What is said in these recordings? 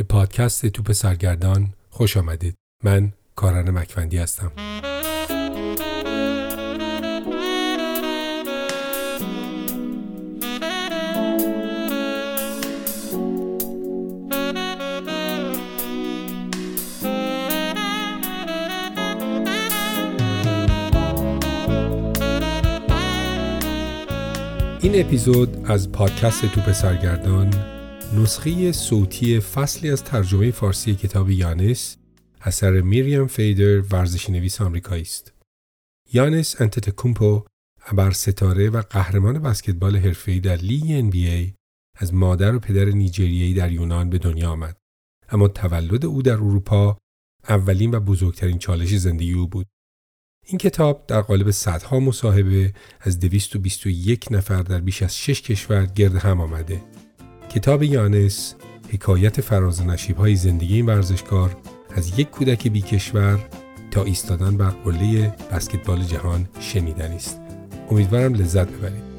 به پادکست توپ سرگردان خوش آمدید. من کاران مکفندی هستم. این اپیزود از پادکست توپ سرگردان نسخه صوتی فصلی از ترجمه فارسی کتاب یانس اثر میریم فیدر ورزش نویس آمریکایی است. یانس انتتکومپو ابر ستاره و قهرمان بسکتبال حرفه‌ای در لیگ NBA از مادر و پدر نیجریه‌ای در یونان به دنیا آمد. اما تولد او در اروپا اولین و بزرگترین چالش زندگی او بود. این کتاب در قالب صدها مصاحبه از 221 نفر در بیش از 6 کشور گرد هم آمده. کتاب یانس حکایت فراز نشیب های زندگی این ورزشکار از یک کودک بی کشور تا ایستادن بر قله بسکتبال جهان شنیدنی است. امیدوارم لذت ببرید.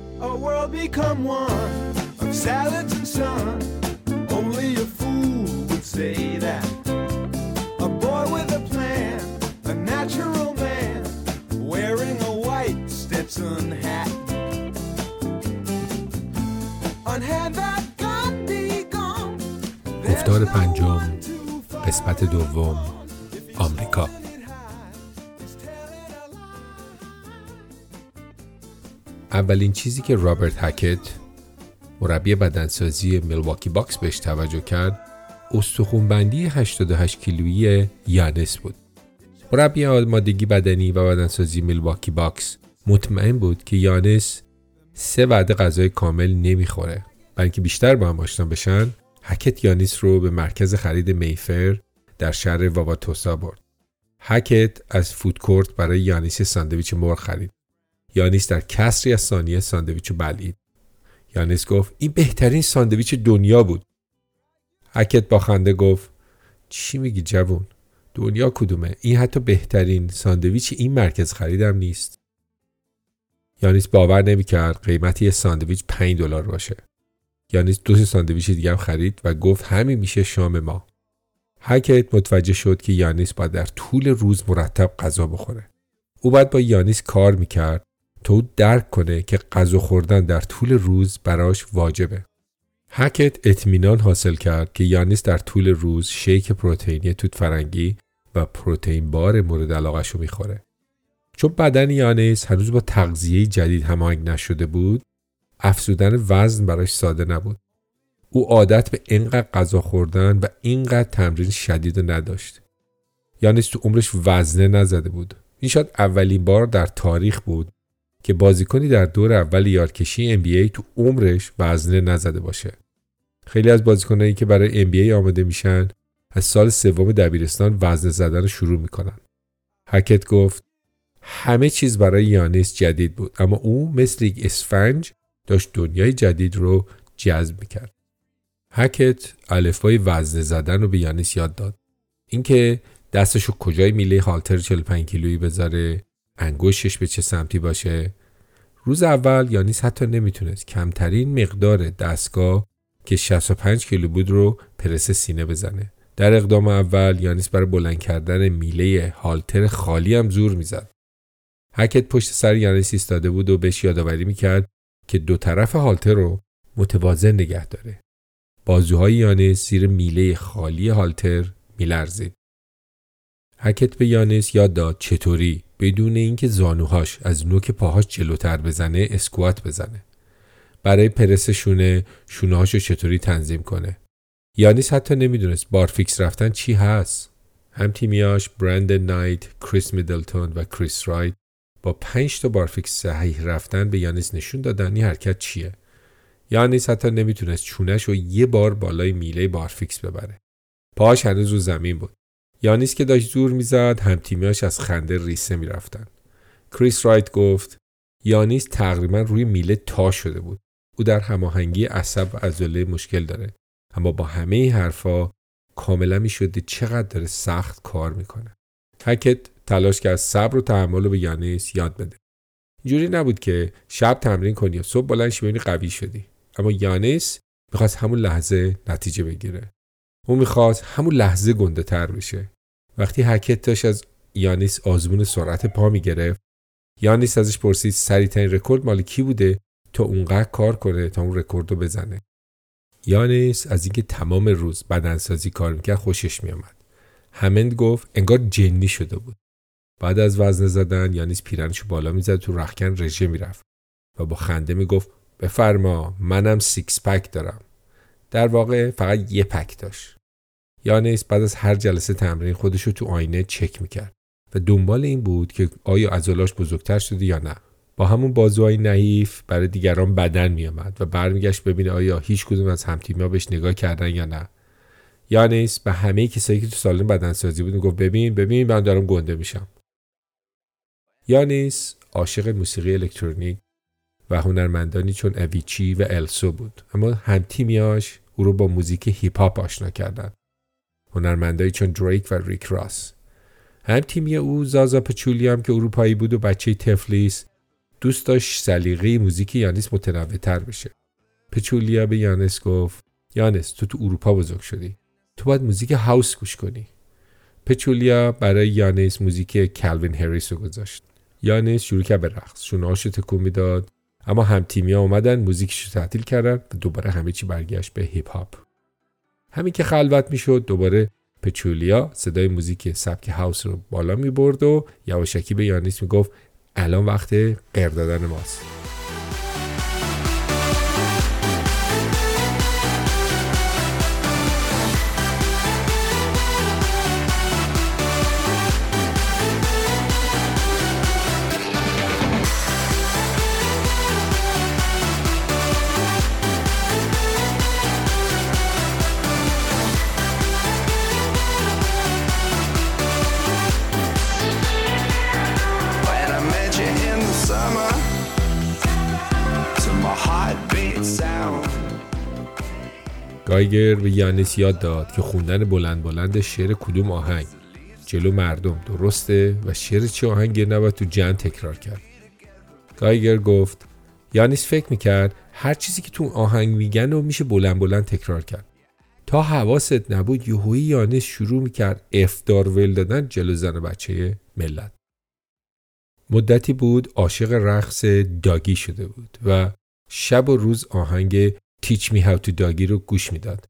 گفتار پنجم قسمت دوم آمریکا. اولین چیزی که رابرت هکت مربی بدنسازی میلواکی باکس بهش توجه کرد استخونبندی 88 کیلویی یانس بود. مربی آمادگی بدنی و بدنسازی میلواکی باکس مطمئن بود که یانس سه وعده غذای کامل نمی‌خوره بلکه بیشتر با هم آشنا بشن. هکت یانیس رو به مرکز خرید میفر در شهر واباتوسا برد. هکت از food court برای یانیس ساندویچ مرغ خرید. یانیس در کسری از ثانیه ساندویچ بلعید. یانیس گفت این بهترین ساندویچ دنیا بود. هکت با خنده گفت چی میگی جوون؟ دنیا کدومه؟ این حتی بهترین ساندویچ این مرکز خریدم نیست. یانیس باور نمی‌کرد قیمت یه ساندویچ 5 دلار باشه. یانیس دو ساندویچ دیگه هم خرید و گفت همین میشه شام ما. هکت متوجه شد که یانیس باید در طول روز مرتب غذا بخوره. او باید با یانیس کار می‌کرد تا او درک کنه که غذا خوردن در طول روز براش واجبه. هکت اطمینان حاصل کرد که یانیس در طول روز شیک پروتئینی توت فرنگی و پروتئین بار مورد علاقش رو می‌خوره. چون بدن یانیس هنوز با تغذیه جدید هماهنگ نشده بود افزودن وزن براش ساده نبود. او عادت به اینقدر غذا خوردن و اینقدر تمرین شدید نداشت. یانیس تو عمرش وزنه نزده بود. این شاید اولین بار در تاریخ بود که بازیکنی در دور اول یارکشی NBA تو عمرش وزنه نزده باشه. خیلی از بازیکنایی که برای NBA آماده میشن از سال سوم دبیرستان وزنه زدن رو شروع می‌کنن. هکت گفت همه چیز برای یانیس جدید بود اما او مثل یک اسفنج داشت دنیای جدید رو جذب می‌کرد. هکت الفبای وزنه زدن رو به یانیس یاد داد. اینکه دستش رو کجای میله هالتر 45 کیلویی بذاره، انگشتش به چه سمتی باشه. روز اول یانیس حتی نمی‌تونست کمترین مقدار دستگاه که 65 کیلو بود رو پرس سینه بزنه. در اقدام اول یانیس برای بلند کردن میله هالتر خالی هم زور می‌زد. هکت پشت سر یانیس ایستاده بود و بهش یادآوری می‌کرد که دو طرف هالتر رو متوازن نگه داره. بازوهای یانس زیر میله خالی هالتر میلرزید. هکت به یانس یاد داد چطوری بدون اینکه زانوهاش از نوک پاهاش جلوتر بزنه اسکوات بزنه. برای پرس شونه شونهاشو چطوری تنظیم کنه. یانیس حتی نمی‌دونست بارفیکس رفتن چی هست. هم تیمیاش برندن نایت، کریس میدلتون و کریس رایت با پنج تا بارفیکس صحیح رفتن به یانیس نشون دادن این حرکت چیه؟ یانیس حتی نمی‌تونست چونش رو یه بار بالای میله بارفیکس ببره. پاش هنوز رو زمین بود. یانیس که داشت زور می‌زد هم تیمیاش از خنده ریسه می‌رفتن. کریس رایت گفت یانیس تقریبا روی میله تا شده بود. او در هماهنگی عصب و عضله مشکل داره. اما با همه این حرفا کاملا می‌شده چقدر داره سخت کار می‌کنه. هکت تلاش کرد صبر و تحمل رو به یانیس یاد بده. اینجوری نبود که شب تمرین کنی و صبح بلند شی قوی شدی. اما یانیس می‌خواست همون لحظه نتیجه بگیره. او می‌خواست همون لحظه گنده تر بشه. وقتی هکت داشت از یانیس آزمون سرعت پا می‌گرفت یانیس ازش پرسید سریعترین رکورد مال کی بوده تا اونقدر کار کنه تا اون رکورد رو بزنه. یانیس از اینکه تمام روز بدنسازی کار می‌کرد خوشش میامد هموند گفت انگار جنی شده بود. بعد از وزن زدن یانیس پیرنشو بالا می‌زد تو رخکن رژه می‌رفت. و با خنده می‌گفت بفرما منم six pack دارم. در واقع فقط یه pack داشت. یانیس بعد از هر جلسه تمرین خودش رو تو آینه چک می‌کرد. و دنبال این بود که آیا عضلاش بزرگتر شده یا نه. با همون بازوهای نحیف برای دیگران بدن میامد و برمیگشت ببینه آیا هیچ کدوم از همتیمیا بهش نگاه کردن یا نه. یانیس به همه کسایی که تو سالن بدنسازی بود می‌گفت ببین ببین من دارم گنده میشم. یانیس عاشق موسیقی الکترونیک و هنرمندانی چون اویچی و السو بود. اما همتیمیاش او رو با موزیک هیپ هاپ آشنا کردند. هنرمندایی چون دریک و ریک راس. هم تیمی او زازا پاچولیا هم که اروپایی بود و بچه تفلیس دوست داشت سلیقه موزیک یانیس متنوع تر بشه. پچولیا به یانس گفت یانس تو تو اروپا بزرگ شدی. تو باید موزیک house گوش کنی. پچولیا برای یانس موزیک کلوین هریس رو گذاشت. یانس شروع کرد به رقص. شونهاشو تکون می‌داد. اما هم تیمیا اومدن موزیکش رو تعطیل کردن و دوباره همه چی برگشت به hip hop همین که خلوت می‌شد دوباره پچولیا صدای موزیک سبک هاوس رو بالا می برد و یواشکی به یانیس می گفت الان وقت غیر دادن ماست. گایگر به یانیس یاد داد که خوندن بلند بلند شعر کدوم آهنگ. جلو مردم درسته و شعر چه آهنگی نباید تو جن تکرار کرد. گایگر گفت یانیس فکر می‌کرد هر چیزی که تو آهنگ میگن و میشه بلند بلند تکرار کرد. تا حواست نبود یهویی یانیس شروع می‌کرد افتار ول دادن جلو زن بچه ملت. مدتی بود عاشق رقص داگی شده بود و شب و روز آهنگ تیچ می هاو تو داگی رو گوش می‌داد.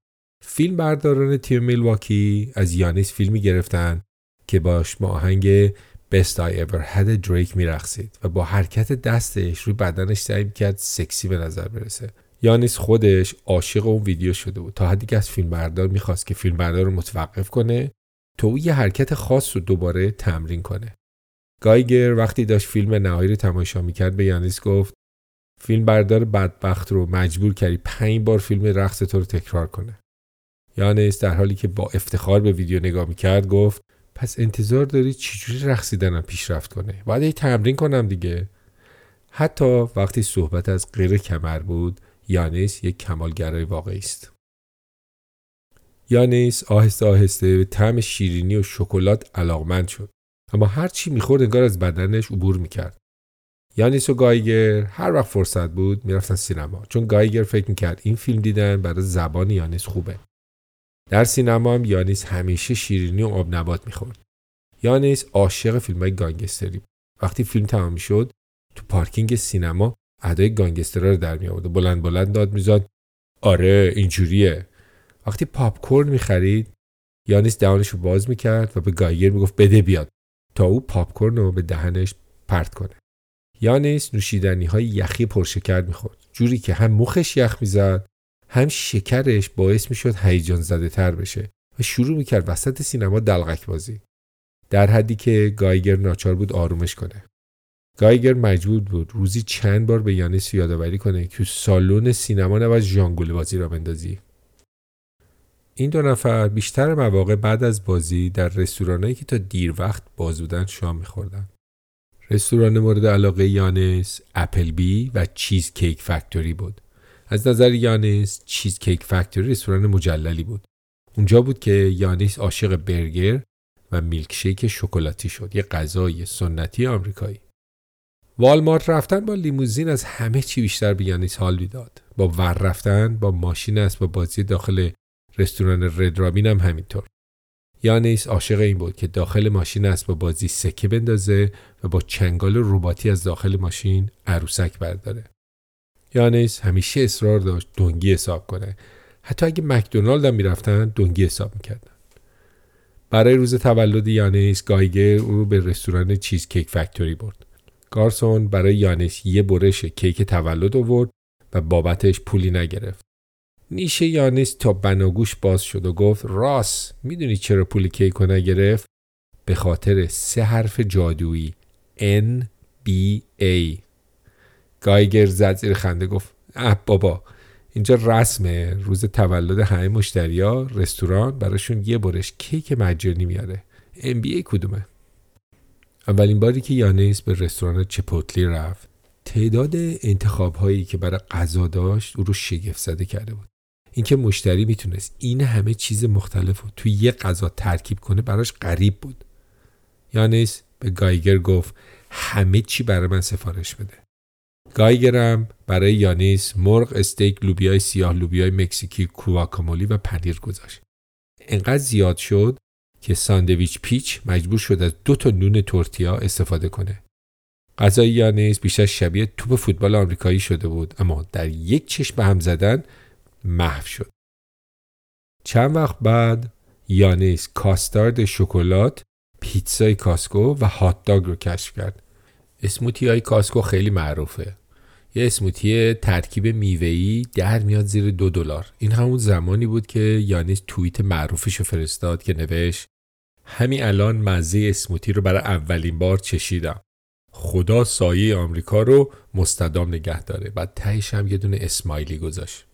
فیلم برداران تیم میلواکی از یانیس فیلمی گرفتن که باش با آهنگ Best I Ever Had دریک میرقصید و با حرکت دستش روی بدنش سعی کرد سکسی به نظر برسه. یانیس خودش عاشق اون ویدیو شده بود تا حدی که از فیلم بردار می‌خواست که فیلم بردار رو متوقف کنه تا او یه حرکت خاص رو دوباره تمرین کنه. گایگر وقتی داشت فیلم نهایی رو تماشا می‌کرد به یانیس گفت فیلم بردار بدبخت رو مجبور کردی پنج بار فیلم رقص تو رو تکرار کنه. یانس در حالی که با افتخار به ویدیو نگاه می‌کرد گفت پس انتظار داری چجوری رقصیدنم پیشرفت کنه؟ باید ای تمرین کنم دیگه. حتی وقتی صحبت از غیر کمر بود یانس یک کمالگرای واقعی است. یانس آهسته آهسته به طعم شیرینی و شکلات علاقمند شد. اما هر چی می‌خورد انگار از بدنش عبور می‌کرد. یانیس و گایگر هر وقت فرصت بود می‌رفتن سینما. چون گایگر فکر می‌کرد این فیلم دیدن برای زبان یانیس خوبه. در سینما هم یانیس همیشه شیرینی و آب نبات می‌خورد. یانیس عاشق فیلم های گانگستری وقتی فیلم تمام شد تو پارکینگ سینما ادای گانگسترها رو در می آورد بلند بلند داد می‌زد. آره اینجوریه. وقتی پاپ کورن می‌خرید یانیس دهانش رو باز می‌کرد و به گایگر می‌گفت بده بیاد تا او پاپ کورن رو به دهنش پرت کنه. یانس نوشیدنی های یخی پرشکر می‌خورد. جوری که هم مخش یخ می‌زد هم شکرش باعث می‌شد هیجان زده تر بشه و شروع می‌کرد وسط سینما دلغک بازی. در حدی که گایگر ناچار بود آرومش کنه. گایگر مجبور بود روزی چند بار به یانس یادآوری کنه که سالن سینما نباید ژانگول بازی را بندازی. این دو نفر بیشتر مواقع بعد از بازی در رستورانهایی که تا دیر وقت باز بودن شام میخوردن. رستوران مورد علاقه یانس اپل بی و چیز کیک فکتوری بود. از نظر یانس چیز کیک فکتوری رستوران مجللی بود. اونجا بود که یانس عاشق برگر و میلکشیک شکلاتی شد. یه غذای سنتی آمریکایی. والمارت رفتن با لیموزین از همه چی بیشتر به یانیس حال می‌داد. با ور رفتن با ماشین است با بازی داخل رستوران رد رابین هم همینطور یانیس عاشق این بود که داخل ماشین اسباب بازی سکه بندازه و با چنگال رباتی از داخل ماشین عروسک برداره. یانیس همیشه اصرار داشت دنگی حساب کنه. حتی اگه مکدونالد هم می‌رفتن دنگی حساب می‌کردن. برای روز تولد یانیس گایگر او رو به رستوران چیز کیک فکتوری برد. گارسون برای یانیس یه برش کیک تولد آورد و بابتش پولی نگرفت. نیشه یانیس تا بناگوش باز شد و گفت راس می‌دونی چرا پول کیکو نگرفت؟ به خاطر سه حرف جادویی N B A. گایگر زد زیر خنده گفت اه بابا اینجا رسمه روز تولد همه مشتریا رستوران براشون یه برش کیک مجانی میاره. ای کدومه؟ اولین باری که یانیس به رستوران چپوتلی رفت تعداد انتخاب هایی که برای غذا داشت او رو شگفت زده کرده بود. اینکه مشتری می‌تونست این همه چیز مختلف رو توی یه غذا ترکیب کنه براش غریب بود. یانیس به گایگر گفت همه چی برای من سفارش بده. گایگرم برای یانیس مرغ استیک لوبیای سیاه لوبیای مکزیکی کواکامولی و پنیر گذاشت. انقدر زیاد شد که ساندویچ پیچ مجبور شد از دو تا نون تورتیا استفاده کنه. غذای یانیس بیشتر شبیه توپ فوتبال آمریکایی شده بود اما در یک چشم به هم زدن محو شد. چند وقت بعد یانیس کاستارد شکلات پیتزای کاسکو و هات داگ رو کشف کرد. اسموتی های کاسکو خیلی معروفه. یه اسموتی ترکیب میوهی در میاد زیر دو دلار. این همون زمانی بود که یانیس توییت معروفش رو فرستاد که نوشت همین الان مزه اسموتی رو برای اولین بار چشیدم. خدا سایه آمریکا رو مستدام نگه داره. بعد تهش هم یه دونه اسمایلی گذاشت.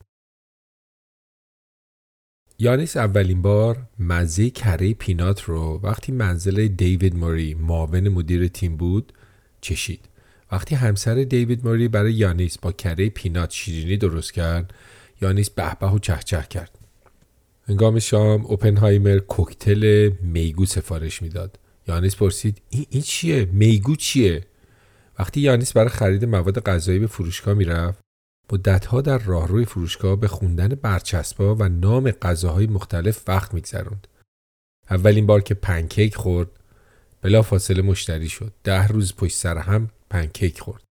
یانیس اولین بار مزه کره پینات رو وقتی منزل دیوید موری معاون مدیر تیم بود چشید. وقتی همسر دیوید موری برای یانیس با کره پینات شیرینی درست کرد یانیس به و چهچه کرد. هنگام شام اوپنهایمر کوکتل میگو سفارش می‌داد. یانیس پرسید این, این چیه؟ میگو چیه؟ وقتی یانیس برای خرید مواد غذایی به فروشگاه می‌رفت مدتها در راهروی فروشگاه به خوندن برچسبا و نام غذاهای مختلف وقت میگذروند. اولین بار که پنکیک خورد بلا فاصله مشتری شد. ده روز پشت سر هم پنکیک خورد.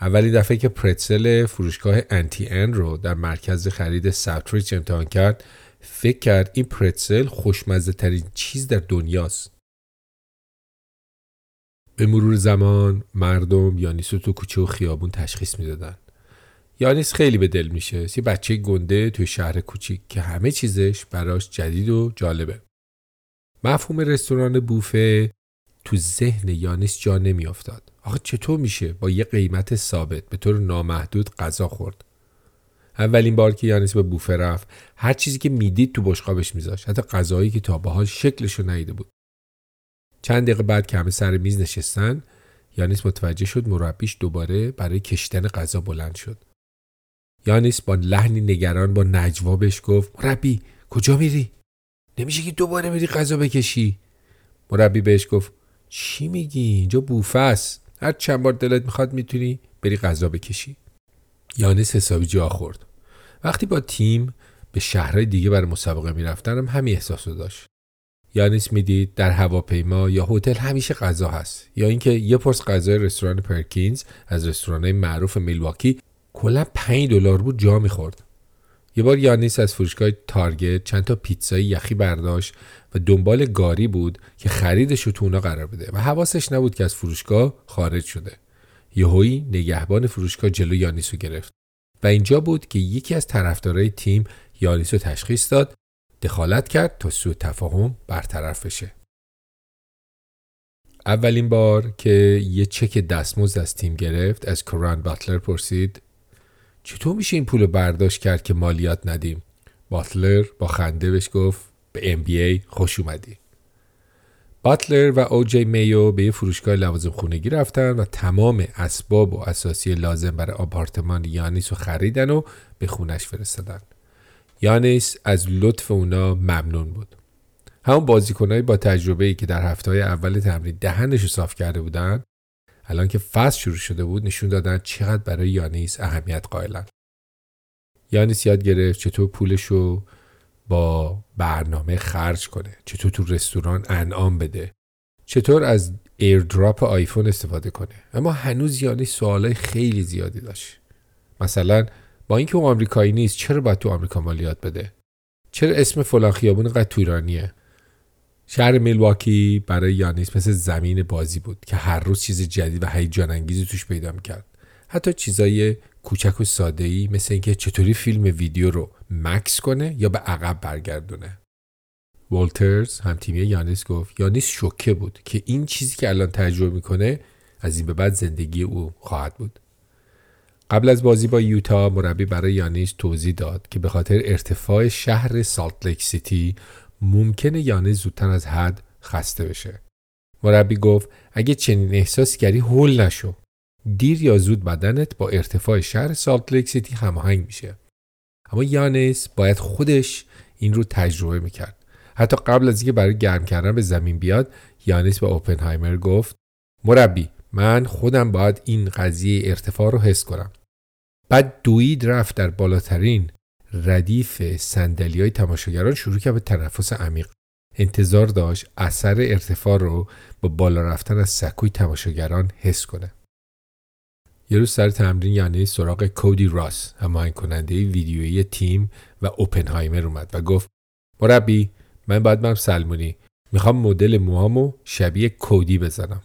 اولین دفعه که پرتسل فروشگاه انتی ان رو در مرکز خرید ساوتریچ امتحان کرد فکر کرد این پرتسل خوشمزه ترین چیز در دنیاست. به مرور زمان مردم یانیسو تو کوچه و خیابون تشخیص می‌دادند. یانیس خیلی به دل میشه؟ یه بچه گنده توی شهر کوچیک که همه چیزش براش جدید و جالبه. مفهوم رستوران بوفه تو ذهن یانیس جا نمیافتاد. آخه چطور میشه با یه قیمت ثابت به طور نامحدود غذا خورد؟ اولین بار که یانیس به بوفه رفت هر چیزی که می‌دید تو بشقابش میذاشت. حتی غذایی که تا به حال شکلش رو ندیده بود. چند دقیقه بعد که همه سر میز نشستن یانیس متوجه شد مربیش دوباره برای کشتن غذا بلند شد. یانیس با لحنی نگران با نجوا بهش گفت مربی کجا میری؟ نمیشه که دوباره بری غذا بکشی. مربی بهش گفت چی میگی؟ اینجا بوفه است. هر چند بار دلت می‌خواد می‌تونی بری غذا بکشی. یانیس حسابی جا خورد. وقتی با تیم به شهرهای دیگه برای مسابقه می‌رفتن هم همین احساس رو داشت. یانیس می‌دید در هواپیما یا هتل همیشه غذا هست. یا اینکه یه پرس غذای رستوران پرکینز از رستورانهای معروف میلواکی کلا 5 دلار بود جا می‌خورد. یه بار یانیس از فروشگاه تارگت چند تا پیتزای یخی برداشت و دنبال گاری بود که خریدش رو تو اونا قرار بده و حواسش نبود که از فروشگاه خارج شده. یهویی نگهبان فروشگاه جلو یانیس رو گرفت و اینجا بود که یکی از طرفدارای تیم یانیس رو تشخیص داد دخالت کرد تا سوء تفاهم برطرف بشه. اولین بار که یه چک دستمزد از تیم گرفت از کران باتلر پرسید چطور میشه این پول برداشت کرد که مالیات ندیم؟ باتلر با خنده بهش گفت به NBA خوش اومدی. باتلر و اوجی میو به یه فروشگاه لوازم خونگی رفتن و تمام اسباب و اساسی لازم برای آپارتمان یانیس رو خریدن و به خونش فرستادن. یانیس از لطف اونا ممنون بود. همون بازیکنایی با تجربه ای که در هفته های اول تمرین دهنش رو صاف کرده بودن الان که فصل شروع شده بود نشون دادن چقدر برای یانیس اهمیت قائلن. یانیس یاد گرفت چطور پولش رو با برنامه خرج کنه چطور تو رستوران انعام بده چطور از ایردراپ آیفون استفاده کنه. اما هنوز یعنی سوالای خیلی زیادی داشت. مثلا با اینکه او آمریکایی نیست چرا باید تو آمریکا مالیات بده؟ چرا اسم فلان خیابون قد تو شهر میلواکی برای یانیس مثل زمین بازی بود که هر روز چیز جدید و هیجان انگیزی توش پیدا می‌کرد. حتی چیزای کوچک و ساده ای مثل اینکه چطوری فیلم ویدیو رو مکث کنه یا به عقب برگردونه. والترز هم تیمی یانیس گفت یانیس شوکه بود که این چیزی که الان تجربه می‌کنه از این به بعد زندگی او خواهد بود. قبل از بازی با یوتا مربی برای یانیس توضیح داد که به خاطر ارتفاع شهر سالت لیک سیتی ممکنه یانیس زودتر از حد خسته بشه. مربی گفت اگه چنین احساسی کردی هول نشو. دیر یا زود بدنت با ارتفاع شهر سالت لیک سیتی هماهنگ میشه. اما یانیس باید خودش این رو تجربه می‌کرد. حتی قبل از اینکه برای گرم کردن به زمین بیاد یانیس به اوپنهایمر گفت مربی من خودم باید این قضیه ارتفاع رو حس کنم. بعد دوید رفت در بالاترین ردیف سندلی های تماشاگران شروع کرد به تنفس عمیق. انتظار داشت اثر ارتفاع رو با بالا رفتن از سکوی تماشاگران حس کنه. یه روز سر تمرین یعنی سراغ کودی راس هماهنگ کننده ویدیویی تیم و اوپنهایمر اومد و گفت مربی من باید برم سلمونی. می‌خوام مدل موهامو شبیه کودی بزنم.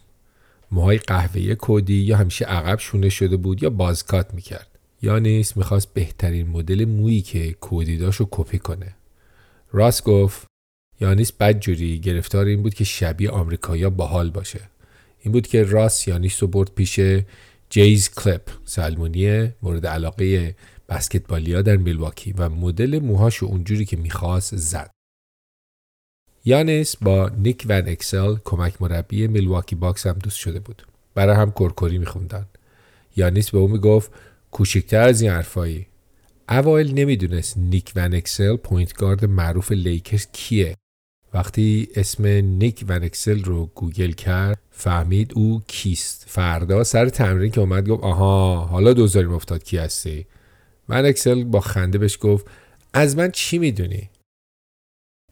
موهای قهوه‌ای کودی یا همیشه عقب شونه شده بود یا بازکات می‌کرد. یانیس می‌خواست بهترین مدل مویی که کودی داشت رو کپی کنه. راس گفت یانیس بدجوری گرفتار این بود که شبیه آمریکایا باحال باشه. این بود که راس یانیس رو برد پیش جیز کلپ سلمونی مورد علاقه بسکتبالیا در میلواکی و مدل موهاشو اونجوری که می‌خواست زد. یانیس با نیک ون اکسل کمک مربی میلواکی باکس هم دوست شده بود. برای هم کرکری میخوندن. یانیس به او می‌گفت کوچکتر از این حرفایی. اوایل نمی‌دونست نیک ون اکسل point guard معروف لیکرز کیه. وقتی اسم نیک ون اکسل رو گوگل کرد فهمید او کیست. فردا سر تمرین که اومد گفت آها حالا دوزاریم افتاد کی هستی؟ ون اکسل با خنده بهش گفت از من چی می‌دونی؟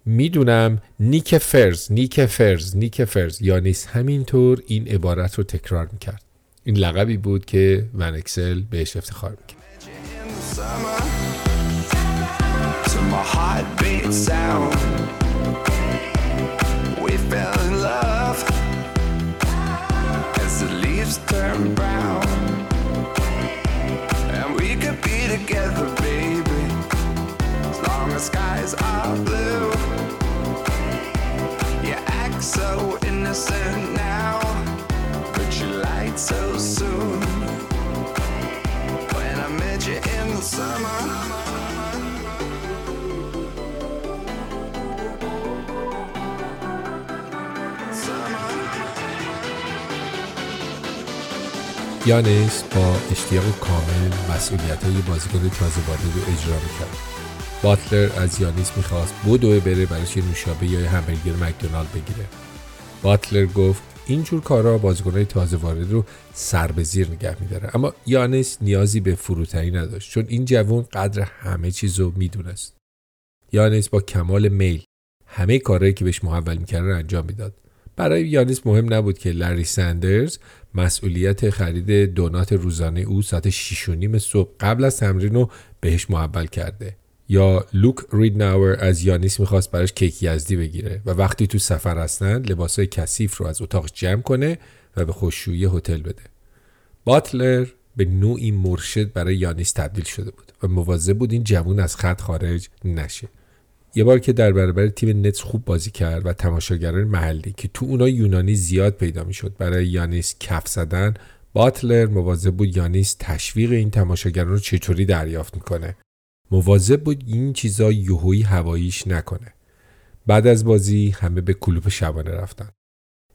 می‌دونم نیک فرز نیک فرز نیک فرز. یانیس همینطور این عبارت رو تکرار می‌کرد. این لقبی بود که ون اکسل بهش افتخار می‌کرد. یانس با اشتیاق کامل مسئولیت های بازیکن تازه وارد رو اجرا می‌کرد. باتلر از یانیس می‌خواست بودوه بره براش یه نوشابه یا همبرگر مکدونالد بگیره. باتلر گفت اینجور کارا بازیکنهای تازه وارد رو سر به زیر نگه میداره. اما یانس نیازی به فروتنی نداشت چون این جوان قدر همه چیز رو می‌دونست. یانس با کمال میل همه کارهایی که بهش محول می‌کرد رو انجام می‌داد. برای یانیس مهم نبود که لری سندرز مسئولیت خرید دونات روزانه او ساعت 6 نیم صبح قبل از تمرین رو بهش محول کرده. یا لوک ریدناور از یانیس می‌خواست براش کیک یزدی بگیره و وقتی تو سفر هستن لباسای کثیف رو از اتاق جمع کنه و به خوششویی هتل بده. باتلر به نوعی مرشد برای یانیس تبدیل شده بود و مواظب بود این جوون از خط خارج نشه. یه بار که در برابر تیم نتس خوب بازی کرد و تماشاگران محلی که تو اونا یونانی زیاد پیدا می‌شد برای یانیس کف زدن باتلر مواظب بود یانیس تشویق این تماشاگران رو چطوری دریافت می‌کنه. مواظب بود این چیزا یوهویی هواییش نکنه بعد از بازی همه به کلوپ شبانه رفتن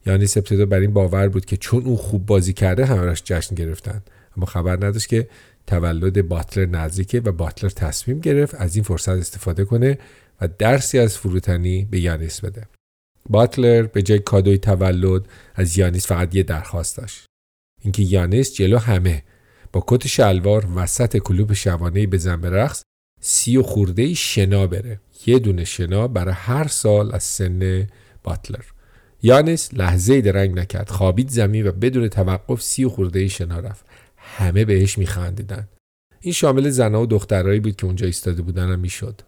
یانیس ابتدا بر این باور بود که چون او خوب بازی کرده همراش جشن گرفتن اما خبر نداشت که تولد باتلر نزدیکه و باتلر تصمیم گرفت از این فرصت استفاده کنه و درسی از فروتنی به یانیس بده. باتلر به جای کادوی تولد از یانیس فقط یه درخواست داشت. اینکه یانیس جلو همه با کت شلوار وسط کلوب شبانه بزن به رقص سی و خورده شنا بره. یه دونه شنا برای هر سال از سن باتلر. یانس لحظه درنگ نکرد. خوابید زمین و بدون توقف سی و خورده شنا رفت. همه بهش میخندیدن. این شامل زنها و دخترایی بود که اونجا ایستاده بودن هم می‌شد.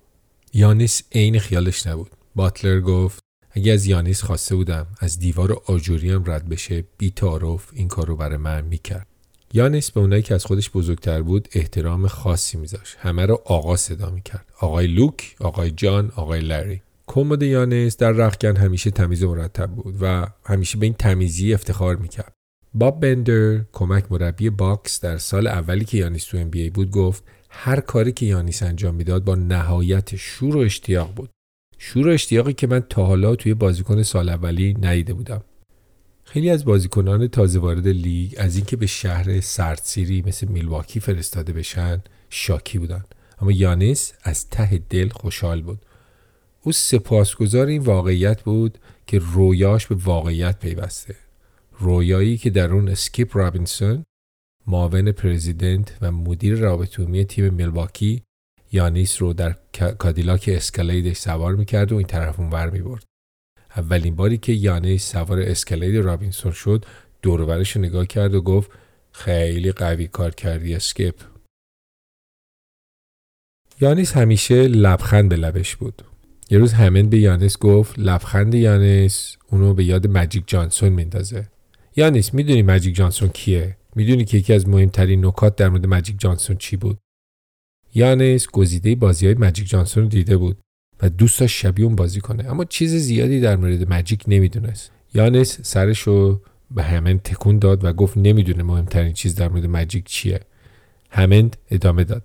یانس عین خیالش نبود. باتلر گفت اگه از یانیس خواسته بودم از دیوار آجوری هم رد بشه بی تعارف این کار رو برای من می‌کرد. یانیس به اونایی که از خودش بزرگتر بود احترام خاصی میذاشت. همه رو آقا صدا می‌کرد. آقای لوک آقای جان آقای لری. کمد یانیس در رخگن همیشه تمیز و مرتب بود و همیشه به این تمیزی افتخار می‌کرد. باب بندر کمک مربی باکس در سال اولی که یانیس تو NBA بود گفت هر کاری که یانیس انجام می‌داد با نهایت شور و اشتیاق بود. شور و اشتیاقی که من تا حالا توی بازیکن سال اولی ندیده بودم. خیلی از بازیکنان تازه وارد لیگ از اینکه به شهر سردسیری مثل میلواکی فرستاده بشن شاکی بودن. اما یانیس از ته دل خوشحال بود. او سپاسگزار این واقعیت بود که رویاش به واقعیت پیوسته. رویایی که در اون اسکیپ رابینسون معاون پرزیدنت و مدیر رابطه تیم میلواکی یانیس رو در کادیلاک اسکلیدش سوار می‌کرد و این طرف اونور می‌برد. اولین باری که یانیس سوار اسکلید رابینسون شد دورورش رو نگاه کرد و گفت خیلی قوی کار کردی اسکیپ. یانیس همیشه لبخند به لبش بود. یه روز همین به یانیس گفت لبخند یانیس اونو به یاد مجیک جانسون میندازه. یانیس می‌دونی مجیک جانسون کیه؟ می‌دونی که یکی از مهمترین نکات در مورد مجیک جانسون چی بود؟ یانس گزیده بازی های مجیک جانسون رو دیده بود. و دوست داشت شبیه اون بازی کنه. اما چیز زیادی در مورد مجیک نمی‌دونست. یانس سرش رو به همند تکون داد و گفت نمی‌دونه مهمترین چیز در مورد مجیک چیه. همند ادامه داد.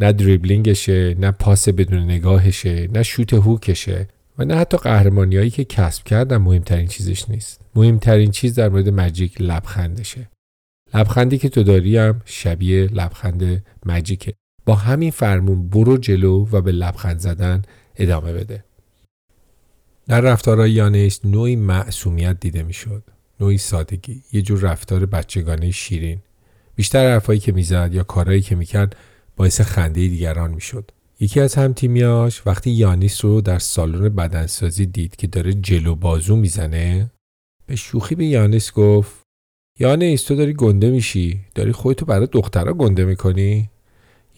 نه دریبلینگشه نه پاس بدون نگاهشه نه شوت هوکشه و نه حتی قهرمانیایی که کسب کردن مهمترین چیزش نیست. مهمترین چیز در مورد مجیک لبخندشه. لبخندی که تو داری هم شبیه لبخند مجیکه. با همین فرمون برو جلو و به لبخند زدن ادامه بده. در رفتارهای یانش نوعی معصومیت دیده می‌شد. نوعی سادگی یه جور رفتار بچگانه شیرین. بیشتر حرفایی که می‌زد یا کارهایی که می‌کرد باعث خنده دیگران می‌شد. یکی از همتیمیاش وقتی یانیس رو در سالن بدنسازی دید که داره جلو بازو می‌زنه به شوخی به یانیس گفت یانیس تو داری گنده میشی؟ داری خودتو برای دخترها گنده می‌کنی؟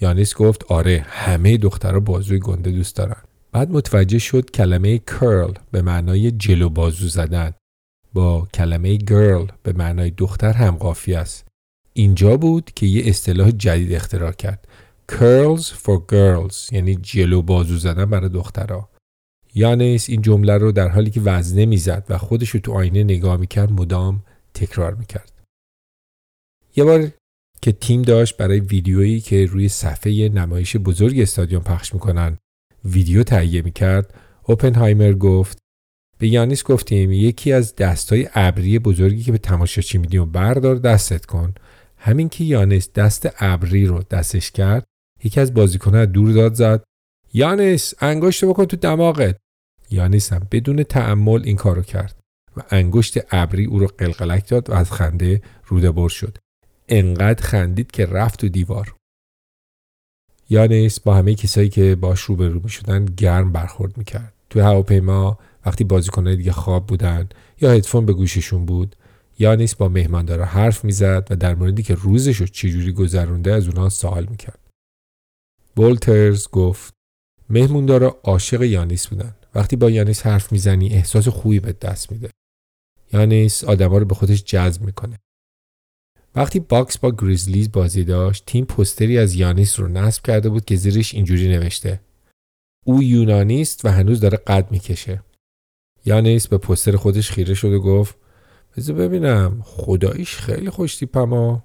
یانیس گفت آره همه دخترها بازوی گنده دوست دارن. بعد متوجه شد کلمه کرل به معنای جلو بازو زدن. با کلمه گرل به معنای دختر هم قافی است. اینجا بود که یه اصطلاح جدید اختراع کرد. curls for girls یعنی جلو بازو زدن برای دخترها. یانیس این جمله رو در حالی که وزنه می‌زد و خودش رو تو آینه نگاه می‌کرد مدام تکرار می‌کرد. یه بار که تیم داشت برای ویدیویی که روی صفحه نمایش بزرگ استادیوم پخش می‌کنن ویدیو تهیه می‌کرد. اوپنهایمر گفت به یانیس گفتیم یکی از دستای ابری بزرگی که به تماشاچی میدیم و بردار دستت کن. همین که یانیس دست ابری رو دستش کرد یکی از بازیکنها دور داد زد. یانیس انگشت بکن تو دماغت. یانیس هم بدون تعمل این کارو کرد و انگشت ابری او رو قلقلک داد و از خنده روده بر شد. انقدر خندید که رفت تو دیوار. یانس با همه کسایی که باش روبرو می شدن گرم برخورد می‌کرد. توی هواپیما وقتی بازیکنهای دیگه خواب بودن یا هدفون به گوششون بود یانیس با مهماندارا حرف می‌زد و در موردی که روزش رو چجوری گذرونده از اونها سوال می‌کرد. بولترز گفت مهموندارا عاشق یانیس بودن. وقتی با یانیس حرف می‌زنی احساس خوبی به دست میده. یانیس آدما رو به خودش جذب می‌کنه. وقتی باکس با گریزلیز بازی داشت تیم پوستری از یانیس رو نصب کرده بود که زیرش اینجوری نوشته. او یونانیست و هنوز داره قد می‌کشه. یانیس به پوستر خودش خیره شد و گفت بذار ببینم. خداییش خیلی خوش تیپما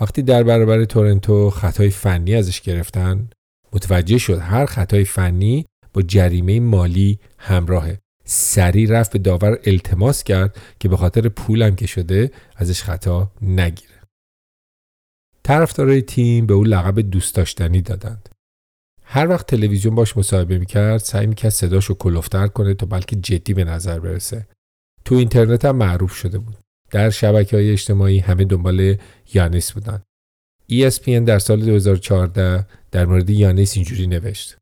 وقتی در برابر تورنتو خطای فنی ازش گرفتن متوجه شد هر خطای فنی با جریمه مالی همراهه. سریع رفت به داور التماس کرد که به خاطر پولم که شده ازش خطا نگیره. طرفدارای تیم به او لقب دوست داشتنی دادند. هر وقت تلویزیون باش مصاحبه می‌کرد سعی می‌کرد صداشو کلوفتر کنه تا بلکه جدی به نظر برسه. تو اینترنت هم معروف شده بود. در شبکه های اجتماعی همه دنبال یانیس بودن. ESPN در سال 2014 در مورد یانیس اینجوری نوشت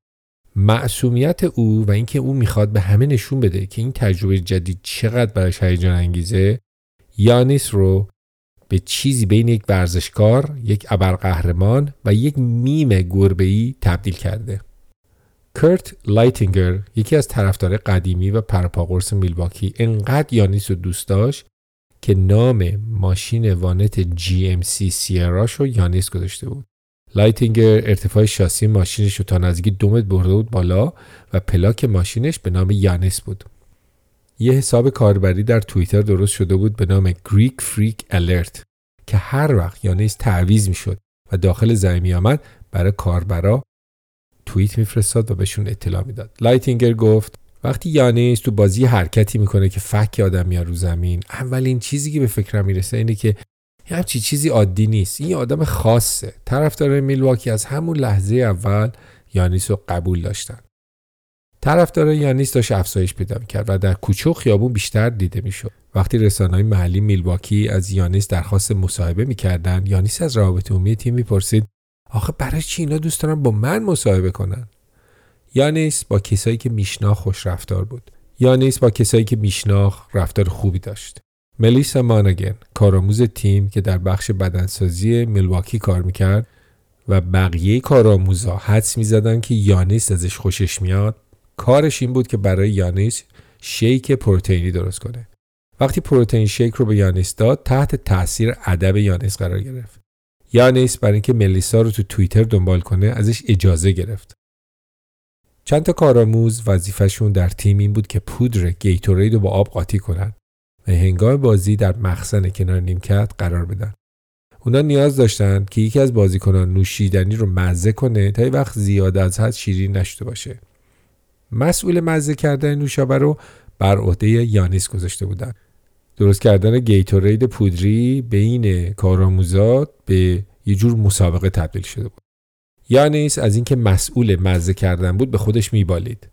معصومیت او و اینکه او می‌خواد به همه نشون بده که این تجربه جدید چقدر برایش هیجان انگیزه یانیس رو به چیزی بین یک ورزشکار، یک ابرقهرمان و یک میم گربه‌ای تبدیل کرده. کرت لایتینگر یکی از طرفدار قدیمی و پروپاقرص میلواکی انقدر یانیس رو دوست داشت که نام ماشین وانت GMC سیراش رو یانیس گذاشته بود. لایتینگر ارتفاع شاسی ماشینش رو تا نزدیکی دو متر برده بود بالا و پلاک ماشینش به نام یانیس بود. یه حساب کاربری در توییتر درست شده بود به نام Greek Freak Alert که هر وقت یانیس تعویض می‌شد و داخل زمین آمد برای کاربرا توییت میفرستاد و بهشون اطلاع می‌داد لایتینگر گفت وقتی یانیس تو بازی حرکتی می‌کنه که فک آدم میاد رو زمین اولین چیزی که به فکرم می‌رسه اینه که همچی چیزی عادی نیست. این آدم خاصه. طرفدار میلواکی از همون لحظه اول یانیس رو قبول داشتن. طرفدار یانیس داشت افزایش پیدا کرد و در کوچه و خیابون بیشتر دیده می‌شد. وقتی رسانه‌های محلی میلواکی از یانیس درخواست مصاحبه می‌کردند یانیس از روابط عمومی تیم می‌پرسید آخه برای چی اینا دوست دارن با من مصاحبه کنن؟ یانیس با کسایی که میشناخت خوش رفتار بود. یانیس با کسایی که میشناخت رفتار خوبی داشت. ملیسا مانگن کارآموز تیم که در بخش بدنسازی میلواکی کار می‌کرد و بقیه کارآموزا حدس می‌زدن که یانیس ازش خوشش میاد کارش این بود که برای یانیس شیک پروتئینی درست کنه. وقتی پروتئین شیک رو به یانیس داد تحت تاثیر ادب یانیس قرار گرفت. یانیس برای اینکه ملیسا رو تو توییتر دنبال کنه ازش اجازه گرفت. چند تا کارآموز وظیفهشون در تیم این بود که پودر گیتورید رو با آب قاطی کنن. و هنگام بازی در مخزن کنار نیمکت قرار بدن. اونا نیاز داشتن که یکی از بازیکنان نوشیدنی رو مزه کنه تا وقت زیاد از حد شیرین نشده باشه. مسئول مزه کردن نوشابه رو بر عهده یانیس گذاشته بودن. درست کردن گیتورید پودری بین کارآموزات به یه جور مسابقه تبدیل شده بود. یانیس از اینکه مسئول مزه کردن بود به خودش میبالید.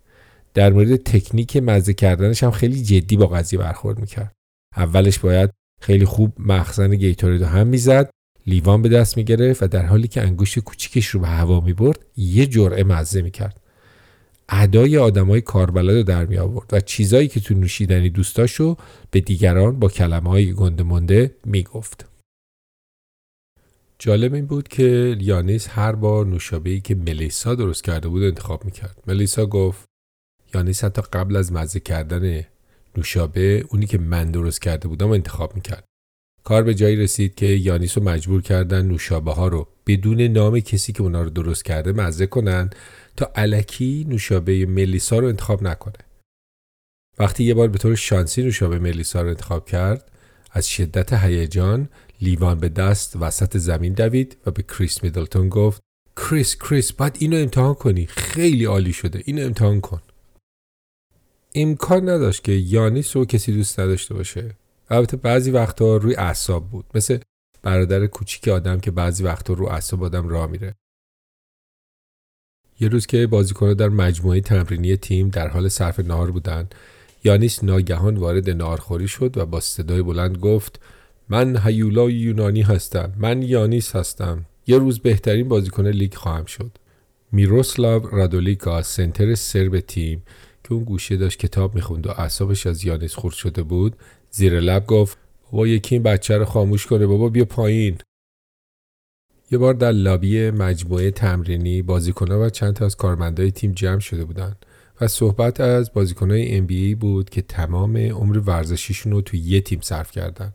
در مورد تکنیک مزه کردنش هم خیلی جدی با قضیه برخورد می‌کرد. اولش باید خیلی خوب مخزن گیتورید رو هم می‌زد لیوان به دست می‌گرفت و در حالی که انگشت کوچیکش رو به هوا می‌برد یه جرعه مزه می‌کرد ادای آدمای کاربلد رو در می آورد و چیزایی که تو نوشیدنی دوستاشو به دیگران با کلمه های گنده مونده می گفت. جالب این بود که یانیس هر بار نوشابه‌ای که ملیسا درست کرده بود انتخاب می‌کرد. ملیسا گفت یانیس حتی قبل از مزه کردن نوشابه اونی که من درست کرده بودم انتخاب می‌کرد. کار به جایی رسید که یانیس رو مجبور کردن نوشابه ها رو بدون نام کسی که اونا رو درست کرده مزه کنن تا علکی نوشابه ملیسا رو انتخاب نکنه. وقتی یه بار به طور شانسی نوشابه ملیسا رو انتخاب کرد از شدت هیجان لیوان به دست وسط زمین دوید و به کریس میدلتون گفت کریس کریس باید اینو امتحان کنی خیلی عالی شده اینو امتحان کن امکان نداشت که یانیس رو کسی دوست نداشته باشه. البته بعضی وقتها روی اعصاب بود. مثل برادر کوچیک آدم که بعضی وقتها رو اعصاب آدم راه میره. یه روز که بازیکنان در مجموعه تمرینی تیم در حال صرف نهار بودند یانیس ناگهان وارد نارخوری شد و با صدای بلند گفت من هیولای یونانی هستم. من یانیس هستم. یه روز بهترین بازیکن لیگ خواهم شد. میروسلاو رادولیکا سنتر سرب تیم که اون گوشه داشت کتاب می‌خوند و اعصابش از یانیس خورد شده بود زیر لب گفت بابا یکی این بچه رو خاموش کنه بابا بیا پایین یه بار در لابی مجموعه تمرینی بازیکنها و چند تا از کارمندای تیم جمع شده بودند و صحبت از بازیکنهای NBA بود که تمام عمر ورزشیشون رو توی یه تیم صرف کردن.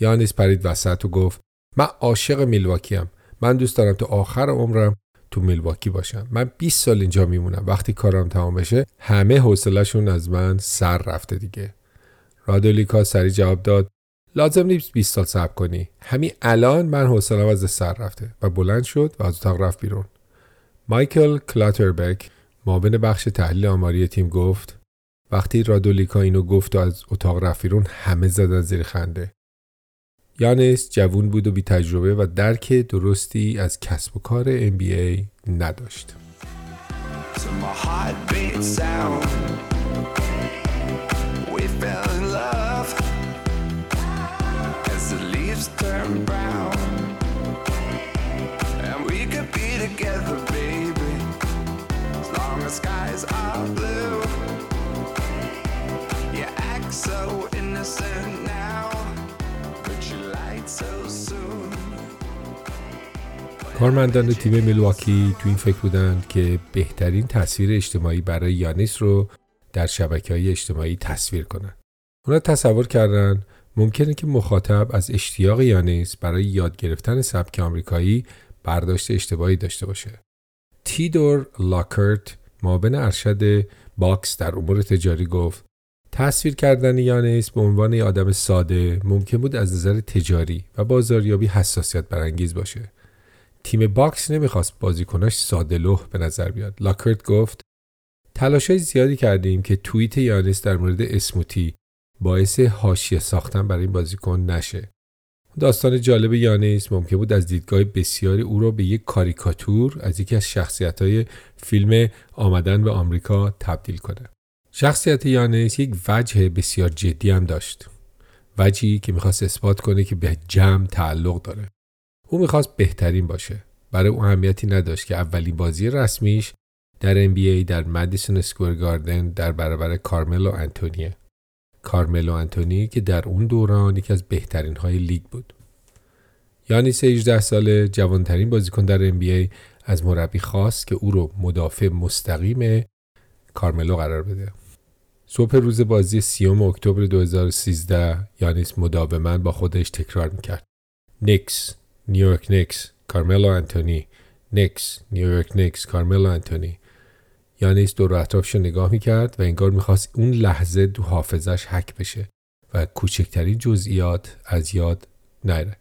یانیس پرید وسط و گفت من عاشق میلواکی هم. من دوست دارم تا آخر عمرم تو میلواکی باشم. من 20 سال اینجا میمونم. وقتی کارم تمام بشه همه حوصلهشون از من سر رفته دیگه. رادولیکا سری جواب داد لازم نیست 20 سال صبر کنی همین الان من حوصله‌ام از سر رفته و بلند شد و از اتاق رفت بیرون مایکل کلاتربک معاون بخش تحلیل آماری تیم گفت وقتی رادولیکا اینو گفت و از اتاق رفت بیرون همه زدن زیر خنده یانس جوون بود و بی تجربه و درک درستی از کسب و کار NBA نداشت. So innocent. کارمندان تیم ملواکی تو این فکر بودند که بهترین تصویر اجتماعی برای یانیس رو در شبکه های اجتماعی تصویر کنند. اونا تصور کردند ممکنه که مخاطب از اشتیاق یانیس برای یاد گرفتن سبک آمریکایی برداشت اشتباهی داشته باشه. تیدور لاکرت معاون ارشد باکس در امور تجاری گفت تصویر کردن یانیس به عنوان یه آدم ساده ممکن بود از نظر تجاری و بازاریابی حساسیت برانگیز باشه. تیم باکس نمی‌خواست بازیکناش ساده لوح به نظر بیاد. لاکرت گفت تلاشای زیادی کردیم که توییت یانیس در مورد اسموتی باعث حاشیه ساختن برای این بازیکن نشه. داستان جالب یانیس ممکن بود از دیدگاه بسیاری او را به یک کاریکاتور از یکی از شخصیت های فیلم آمدن به آمریکا تبدیل کنه. شخصیت یانیس یک وجه بسیار جدی هم داشت. وجهی که می‌خواست اثبات کنه که به جمع تعلق داره. او می‌خواست بهترین باشه. برای او اهمیتی نداشت که اولین بازی رسمیش در NBA در مدیسون اسکوئر گاردن در برابر کارملو انتونیه. کارملو انتونی که در اون دوران یکی از بهترین های لیگ بود. یانیس 18 ساله جوانترین بازیکن در NBA از مربی خواست که او رو مدافع مستقیم کارملو قرار بده. صبح روز بازی سی‌ام اکتبر 2013 یانیس مداوما با خودش تکرار می‌کرد. نیکس، نیویورک نیکس، کارملو انتونی، نیکس، نیویورک نیکس، کارملو انتونی. یانیس دور اطرافش رو نگاه می‌کرد و انگار می‌خواست اون لحظه تو حافظش حک بشه و کوچکترین جزئیات از یاد نره.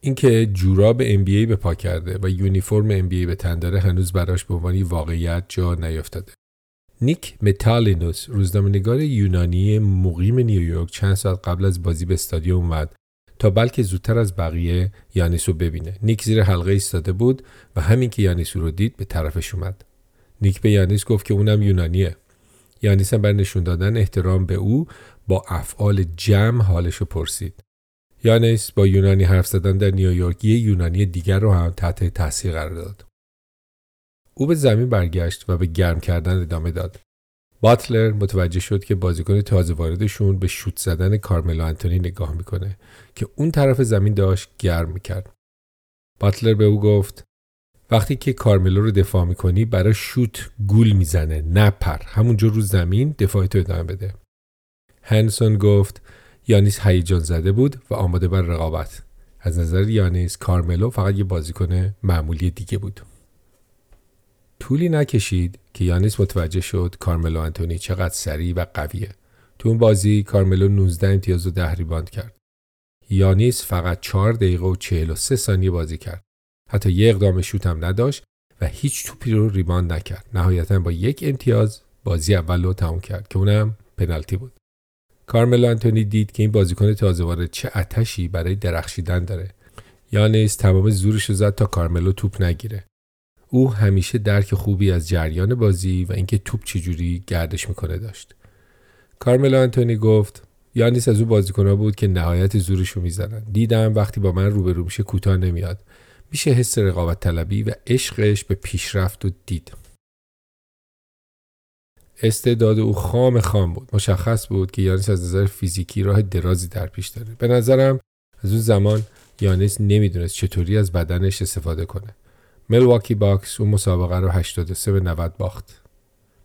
اینکه جوراب NBA به پا کرده و یونیفرم NBA به تن داره هنوز براش به عنوان واقعیت جا نیافتاده. نیک متالینوس روزنامه‌نگار یونانی مقیم نیویورک چند ساعت قبل از بازی به استادیوم اومد تا بلکه زودتر از بقیه یانیس رو ببینه. نیک زیر حلقه ایستاده بود و همین که یانیس رو دید به طرفش اومد. نیک به یانیس گفت که اونم یونانیه. یانیس هم بر نشون دادن احترام به او با افعال جمع حالش رو پرسید. یانیس با یونانی حرف زدن در نیویورک یه یونانی دیگر رو هم تحت تاثیر قرار داد. او به زمین برگشت و به گرم کردن ادامه داد. باتلر متوجه شد که بازیکن تازه واردشون به شوت زدن کارملو انتونی نگاه می‌کنه که اون طرف زمین داشت گرم می‌کرد. باتلر به او گفت وقتی که کارملو رو دفاع می‌کنی برای شوت گول می‌زنه نپر همونجا رو زمین دفاع تو ادامه بده. هنسون گفت یانیس هیجان زده بود و آماده بر رقابت. از نظر یانیس کارملو فقط یه بازیکن معمولی دیگه بود. طولی نکشید که یانیس متوجه شد کارملو انتونی چقدر سریع و قویه. تو اون بازی کارملو 19 امتیاز و 10 ریباند کرد. یانیس فقط 4 دقیقه و 43 ثانیه بازی کرد. حتی یه اقدام شوت هم نداشت و هیچ توپی رو ریباند نکرد. نهایتا با یک امتیاز بازی اول رو تموم کرد که اونم پنالتی بود. کارملو انتونی دید که این بازیکن تازه وارد چه اتشی برای درخشیدن داره. یانیس تمام زورش رو زد تا کارملو توپ نگیره. او همیشه درک خوبی از جریان بازی و اینکه توپ چجوری گردش می‌کنه داشت. کارملو انتونی گفت یانیس از اون بازیکنها بود که نهایت زورش رو می‌زنن. دیدم وقتی با من روبرو میشه کوتاه نمیاد. میشه حس رقابت طلبی و عشقش به پیشرفت و دید. استعداد او خام خام بود. مشخص بود که یانیس از نظر فیزیکی راه درازی در پیش داره. به نظرم از اون زمان یانیس نمی‌دونست چطوری از بدنش استفاده کنه. ملواکی باکس اون مسابقه رو 83 به 90 باخت.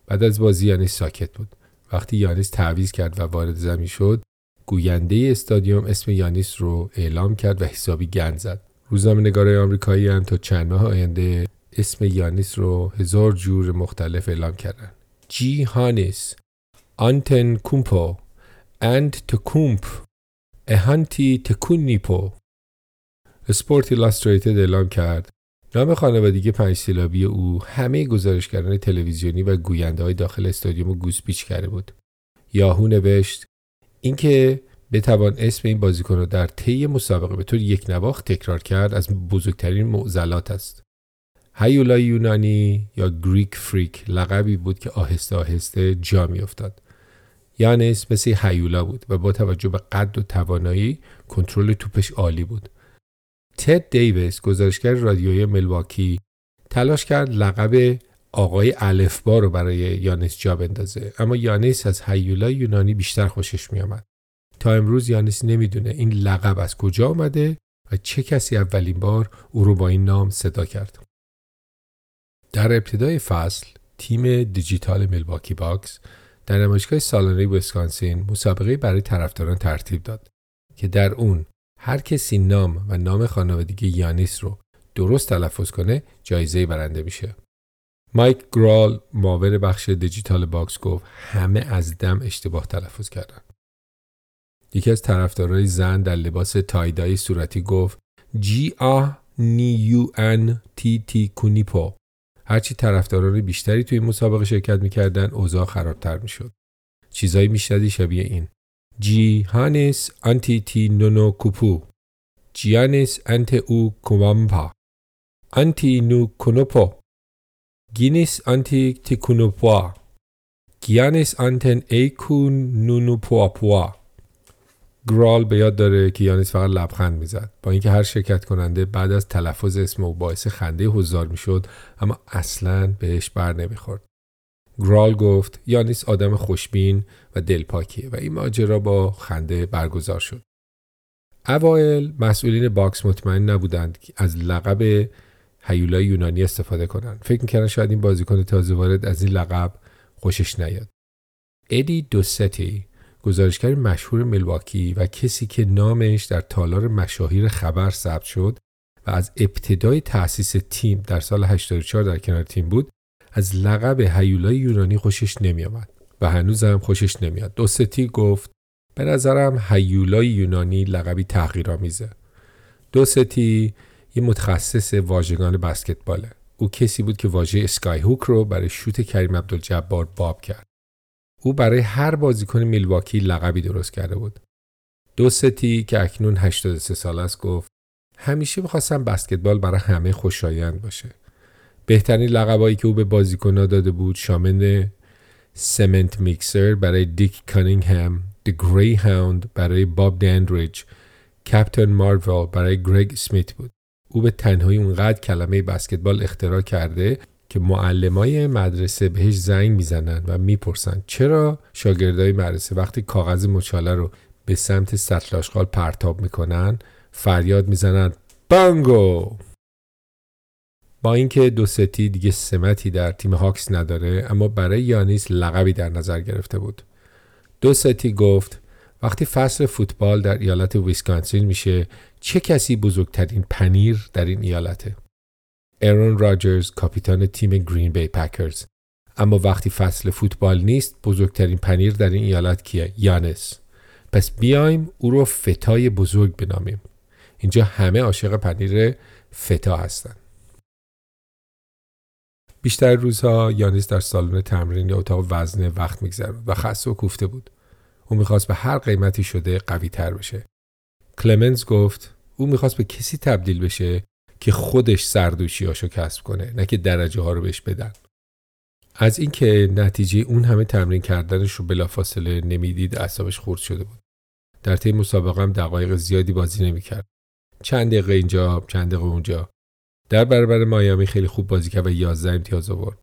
بعد از بازی یانیس ساکت بود. وقتی یانیس تعویض کرد و وارد زمین شد، گوینده استادیوم اسم یانیس رو اعلام کرد و حسابی گند زد. روزنامه‌نگارای آمریکایی هم تا چند ماه آینده اسم یانیس رو هزار جور مختلف اعلام کردن. جی هانیس، آنتن کومپو، اند تکومپ، اهانتی تکونیپو. Sports Illustrated اعلام کرد نام خانوادگی پنج سیلابی او همه گزارشگران تلویزیونی و گوینده های داخل استادیوم گوسپیچ کرده بود. یاهو نوشت اینکه بتوان اسم این بازیکن را در طی مسابقه به طور یک نواخت تکرار کرد از بزرگترین معضلات است. هیولای یونانی یا گریک فریک لقبی بود که آهسته آهسته جا می افتاد. یانس مثل هیولا بود و با توجه به قد و توانایی کنترل توپش عالی بود. تد دیویس گزارشگر رادیوی ملواکی تلاش کرد لقب آقای الفبا رو برای یانس جا بندازه اما یانس از هیولا یونانی بیشتر خوشش می آمد. تا امروز یانس نمی‌دونه این لقب از کجا آمده و چه کسی اولین بار او رو با این نام صدا کرد. در ابتدای فصل تیم دیجیتال میلواکی باکس در نمایشگاه سالانه ویسکانسین مسابقه برای طرفداران ترتیب داد که در اون هر کسی نام و نام خانوادگی یانیس رو درست تلفظ کنه جایزه برنده میشه. مایک گرال معاون بخش دیجیتال باکس گفت همه از دم اشتباه تلفظ کردن. یکی از طرفدارای زن در لباس tie-dye صورتی گفت جی آ نی یو ان تی تی کونیپو هرچی طرفداران بیشتری توی مسابقه شرکت می‌کردن اوضاع خرابتر می‌شد چیزایی میشنیدی شبیه این جی هانس آنتی تی نونو کوپو جیانس انت او کومامپا آنتی نو کونوپو گینیس آنتی تی کونوپوا گیانس آنتن ایکون نونو پوا پوا گرال به یاد داره که یانیس فقط لبخند می‌زد. با اینکه هر شرکت کننده بعد از تلفظ اسم او باعث خنده حضار می‌شد اما اصلا بهش بر نمی‌خورد. گرال گفت یانیس آدم خوشبین و دلپاکیه و این ماجرا با خنده برگزار شد. اوایل مسئولین باکس مطمئن نبودند که از لقب هیولای یونانی استفاده کنند. فکر می‌کردن شاید این بازیکن تازه وارد از این لقب خوشش نیاد. ادی دوستی گزارشگر مشهور ملواکی و کسی که نامش در تالار مشاهیر خبر ثبت شد و از ابتدای تأسیس تیم در سال 84 در کنار تیم بود از لقب هیولای یونانی خوشش نمیآمد و هنوز هم خوشش نمیاد دوستی گفت به نظرم هیولای یونانی لقبی تغییرآمیزه دوستی یه متخصص واژگان بسکتباله او کسی بود که واژه اسکای هوک رو برای شوت کریم عبدالجبار باب کرد او برای هر بازیکن میلواکی لقبی درست کرده بود. دو ستی که اکنون 83 سال است گفت همیشه می‌خواستم بسکتبال برای همه خوشایند باشه. بهترین لقبایی که او به بازیکنها داده بود شامل سمنت میکسر برای دیک کانینگهم، The Greyhound برای باب دندریج، کپتن مارول برای گرگ سمیت بود. او به تنهایی اونقدر کلمه بسکتبال اختراع کرده که معلمای مدرسه بهش زنگ می‌زنن و می‌پرسن چرا شاگردای مدرسه وقتی کاغذ مچاله رو به سمت سطل آشغال پرتاب می‌کنن فریاد می‌زنن بانگو با اینکه دوستی دیگه سمتی در تیم هاکس نداره اما برای یانیس لقبی در نظر گرفته بود. دوستی گفت وقتی فصل فوتبال در ایالت ویسکانسین میشه چه کسی بزرگترین پنیر در این ایالته؟ ایرون راجرز کاپیتان تیم گرین بی پکرز. اما وقتی فصل فوتبال نیست بزرگترین پنیر در این ایالت کیه؟ یانس پس بیایم او رو فتای بزرگ بنامیم. اینجا همه عاشق پنیر فتا هستند بیشتر روزها یانیس در سالن تمرین یا اتاق وزنه وقت میگذرد و خسته و کوفته بود. او می‌خواست به هر قیمتی شده قوی تر بشه. کلمنز گفت او می‌خواست به کسی تبدیل بشه که خودش سردوشیاشو کسب کنه نه که درجه ها رو بهش بدن. از اینکه نتیجه اون همه تمرین کردنش رو بلافاصله نمی‌دید اعصابش خورد شده بود. در طی مسابقه هم دقایق زیادی بازی نمی‌کرد. چند دقیقه اینجا چند دقیقه اونجا. در برابر مایامی خیلی خوب بازی کرد و 11 امتیاز آورد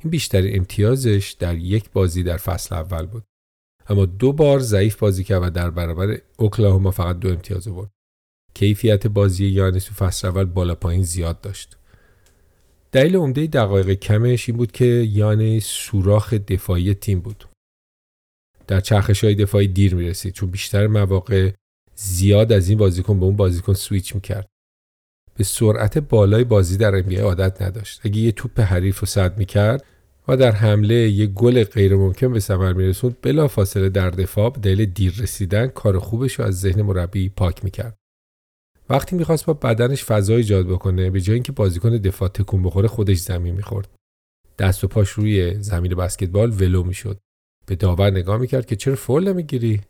این بیشترین امتیازش در یک بازی در فصل اول بود اما دو بار ضعیف بازی کرد و در برابر اوکلاهوما فقط دو امتیاز آورد کیفیت بازی یانس تو فصل اول بالا پایین زیاد داشت. دلیل عمده دقایق کمش این بود که یانس سوراخ دفاعی تیم بود. در چرخش های دفاعی دیر می رسید چون بیشتر مواقع زیاد از این بازیکن به اون بازیکن سویچ می کرد. به سرعت بالای بازی در NBA عادت نداشت. اگه یه توپ حریف رو صد می کرد و در حمله یه گل غیر ممکن به ثمر می رسوند بلا فاصله در دفاع به دلیل دیر رسیدن کار خوبش رو از ذهن مربی پاک می کرد. وقتی می‌خواست با بدنش فضا ایجاد بکنه به جای اینکه بازیکن دفاع تکون بخوره خودش زمین می‌خورد. دست و پاش روی زمین بسکتبال ولو می‌شد. به داور نگاه می‌کرد که چرا فول نمی‌گیری؟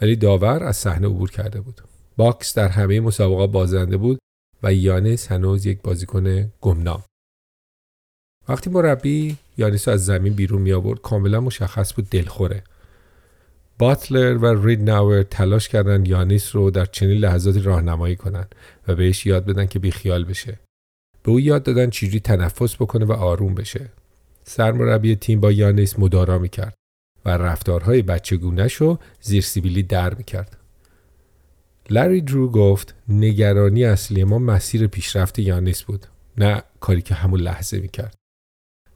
ولی داور از صحنه عبور کرده بود. باکس در همه مسابقات بازنده بود. و یانس هنوز یک بازیکن گمنام وقتی مربی یانس از زمین بیرون می آورد کاملا مشخص بود دلخوره باتلر و ریدناور تلاش کردند یانیس رو در چنین لحظاتی راهنمایی کنند و بهش یاد بدن که بیخیال بشه. به او یاد دادن چجوری تنفس بکنه و آروم بشه. سرمربی تیم با یانیس مدارا می‌کرد و رفتارهای بچگونش رو زیر سیبیلی در می‌کرد. لری درو گفت نگرانی اصلی ما مسیر پیشرفت یانیس بود نه کاری که همون لحظه می‌کرد.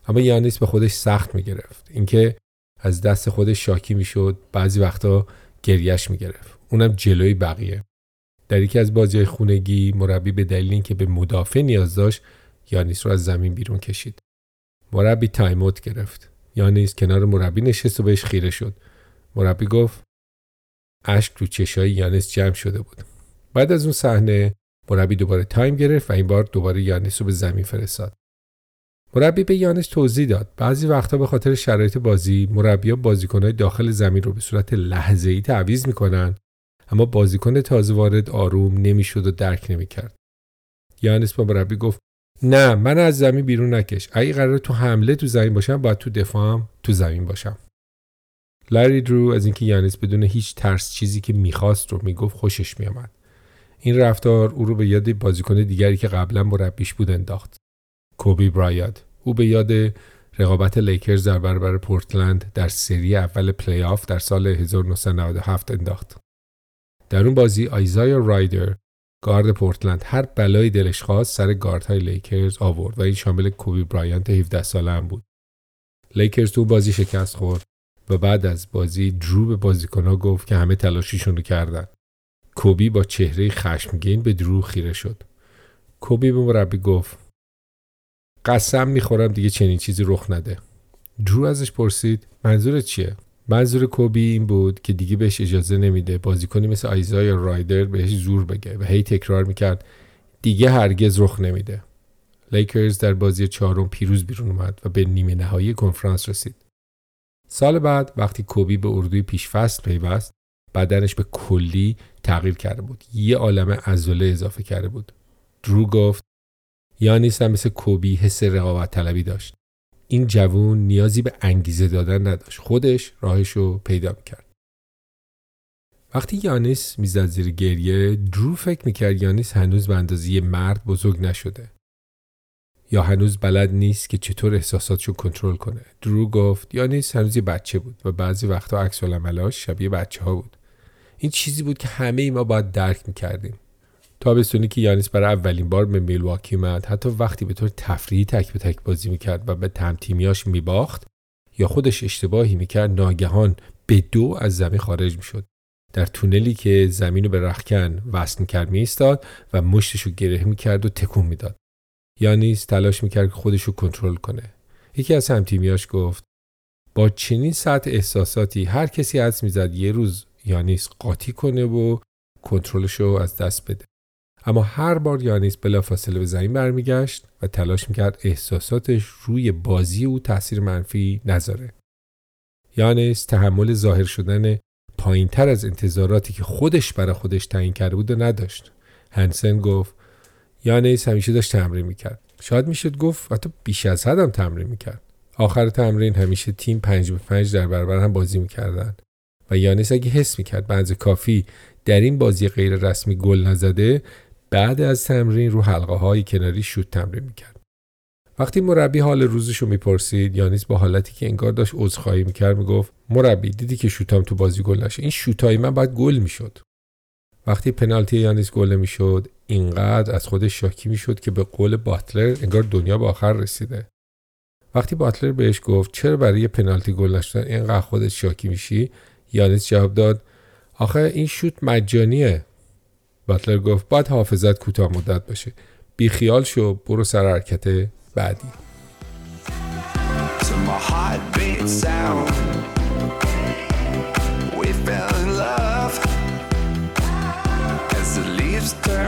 اما یانیس به خودش سخت می‌گرفت. اینکه از دست خودش شاکی می‌شد بعضی وقتا گریش می‌گرفت. اونم جلوی بقیه. در یکی از بازی خونگی مربی به دلیل اینکه به مدافع نیاز داشت یانیس رو از زمین بیرون کشید. مربی تایم‌اوت گرفت. یانیس کنار مربی نشست و بهش خیره شد. مربی گفت اشک رو چشای یانیس جمع شده بود. بعد از اون صحنه مربی دوباره تایم گرفت و این بار دوباره یانیس رو به زمین فرستاد. مربی به یانیس توضیح داد. بعضی وقتا به خاطر شرایط بازی مربی‌ها بازیکنهای داخل زمین رو به صورت لحظه‌ای تعویض می‌کنن اما بازیکن تازه وارد آروم نمی‌شد و درک نمی‌کرد. یانیس با مربی گفت نه منو از زمین بیرون نکش. اگه قراره تو حمله تو زمین باشم باید تو دفاعم تو زمین باشم. لری درو از اینکه یانیس بدون هیچ ترس چیزی که می‌خواست رو می‌گفت خوشش میآمد این رفتار او رو به یاد بازیکن دیگری که قبلا مربیش بود انداخت کوبی برایانت او به یاد رقابت لیکرز در برابر پورتلند در سری اول پلی آف در سال 1997 انداخت. در اون بازی آیزایا رایدر گارد پورتلند هر بلایی دلش خواست سر های لیکرز آورد و این شامل کوبی برایانت 17 ساله هم بود. لیکرز تو بازی شکست خورد و بعد از بازی درو به بازیکنها گفت که همه تلاشیشون رو کردن. کوبی با چهره خشمگین به درو خیره شد. کوبی به مربی گفت قسم می‌خورم دیگه چنین چیزی رخ نده درو ازش پرسید منظورت چیه منظور کوبی این بود که دیگه بهش اجازه نمیده بازیکنی مثل آیزا یا رایدر بهش زور بگه و هی تکرار می‌کرد دیگه هرگز رخ نمیده لیکرز در بازی چهارم پیروز بیرون اومد و به نیمه نهایی کنفرانس رسید سال بعد وقتی کوبی به اردوی پیشفصل پیوست بدنش به کلی تغییر کرده بود. یه عالم عضله اضافه کرده بود. درو گفت یانیس هم مثل کوبی حس رقابت طلبی داشت. این جوون نیازی به انگیزه دادن نداشت. خودش راهش رو پیدا می‌کرد. وقتی یانیس می‌زد زیر گریه درو فکر می‌کرد یانیس هنوز به اندازه مرد بزرگ نشده. یا هنوز بلد نیست که چطور احساساتشو کنترل کنه. درو گفت یانیس هنوز یه بچه بود و بعضی وقتا عکس العملاش شبیه بچه ها بود. این چیزی بود که همه ای ما باید درک می‌کردیم. تابستونی که یانیس برای اولین بار به میلواکی اومد حتی وقتی به طور تفریحی تک به تک بازی می‌کرد و به تم تیمیاش میباخت یا خودش اشتباهی می‌کرد ناگهان به دو از زمین خارج می‌شد. در تونلی که زمین رو به رخکن وصل می‌کرد میایستاد و مشتش رو گره می‌کرد و تکون می‌داد. یانیس تلاش می‌کرد که خودش رو کنترل کنه یکی از همتیمیاش گفت با چنین سطح احساساتی هر کسی حدس می‌زد یه روز یانیس قاطی کنه و کنترلش رو از دست بده اما هر بار یانیس بلافاصله به زمین برمیگشت و تلاش می‌کرد احساساتش روی بازی او تاثیر منفی نذاره. یانیس تحمل ظاهر شدن پایین تر از انتظاراتی که خودش برای خودش تعیین کرده بود و نداشت. هنسن گفت یانیس همیشه داشت تمرین می‌کرد. شاید می‌شد گفت حتی بیش از حدم تمرین می‌کرد. آخر تمرین همیشه تیم پنج به پنج در برابر هم بازی می‌کردن و یانیس اگه حس می‌کرد بعض کافی در این بازی غیر رسمی گل نزده بعد از تمرین رو حلقه های کناری شوت تمرین می‌کرد. وقتی مربی حال روزش رو می‌پرسید یانیس با حالتی که انگار داشت عذرخواهی می‌کرد می‌گفت مربی دیدی که شوتام تو بازی گل نشه این شوتای من باید گل می‌شد وقتی پنالتی یانیس گل می‌شد اینقدر از خودش شاکی می‌شد که به قول باتلر انگار دنیا به آخر رسیده. وقتی باتلر بهش گفت چرا برای پنالتی گل نشدن اینقدر خودت شاکی میشی؟ یانیس جواب داد آخه این شوت مجانیه. باتلر گفت باید حافظت کوتاه مدت باشه. بی خیال شو برو سر حرکت بعدی.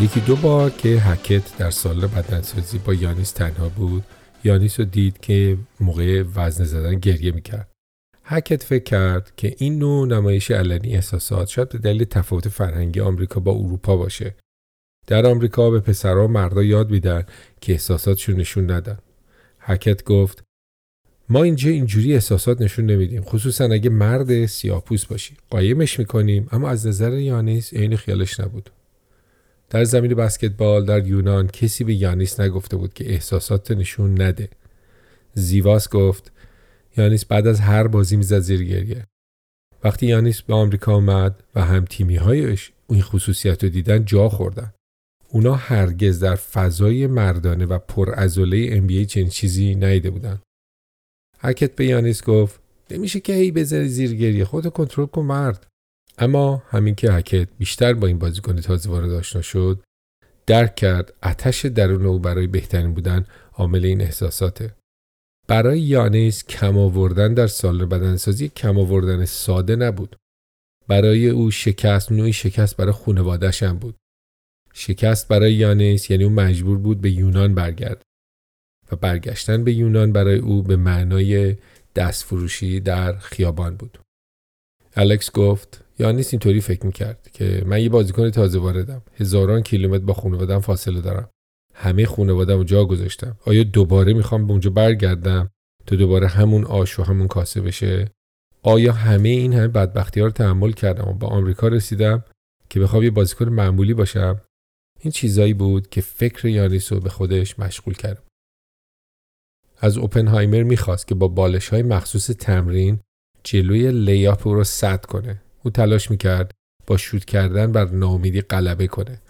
یکی دو بار که هکت در سال بدنسازی با یانیس تنها بود یانیس رو دید که موقع وزن زدن گریه می‌کرد. هکت فکر کرد که این نوع نمایش علنی احساسات شاید به دلیل تفاوت فرهنگی آمریکا با اروپا باشه. در آمریکا به پسرها و مردا یاد میدن که احساساتشون نشون ندن. حکت گفت ما اینجا اینجوری احساسات نشون نمیدیم خصوصا اگه مرد سیاپوس باشی. قایمش می‌کنیم اما از نظر یانیس عین خیالش نبود. در زمین بسکتبال در یونان کسی به یانیس نگفته بود که احساسات نشون نده. زیواس گفت یانیس بعد از هر بازی می‌زد زیر گریه. وقتی یانیس به آمریکا آمد و هم تیمی هایش این خصوصیت رو دیدن جا خوردن. اونا هرگز در فضای مردانه و پرعضله NBA چنین چیزی نیده بودن. حکت به یانیس گفت نمیشه که هی بذاری زیر گریه خودتو کنترل کن مرد. اما همین که حکت بیشتر با این بازیکن تازه وارد آشنا شد درک کرد اتش درون او برای بهترین بودن عامل این احساساته. برای یانیس کم آوردن در سال بدنسازی کم آوردن ساده نبود. برای او شکست نوعی شکست برای خانواده‌ش هم بود. شکست برای یانیس یعنی او مجبور بود به یونان برگرد و برگشتن به یونان برای او به معنای دستفروشی در خیابان بود. الکس گفت یانیس اینطوری فکر می‌کرد که من یه بازیکن تازه واردم. هزاران کیلومتر با خانوادم فاصله دارم. همه خانوادم رو جا گذاشتم. آیا دوباره می‌خوام به اونجا برگردم تا دوباره همون آش و همون کاسه بشه؟ آیا همه این همه بدبختی ها رو تحمل کردم و به آمریکا رسیدم که بخوام یه بازیکن معمولی باشم؟ این چیزایی بود که فکر یانیس رو به خودش مشغول کرد. از اوپنهایمر می‌خواست که با بالش های مخصوص تمرین جلوی لیاپ را سد کنه. او تلاش می‌کرد با شوت کردن بر ناامیدی غلبه کنه.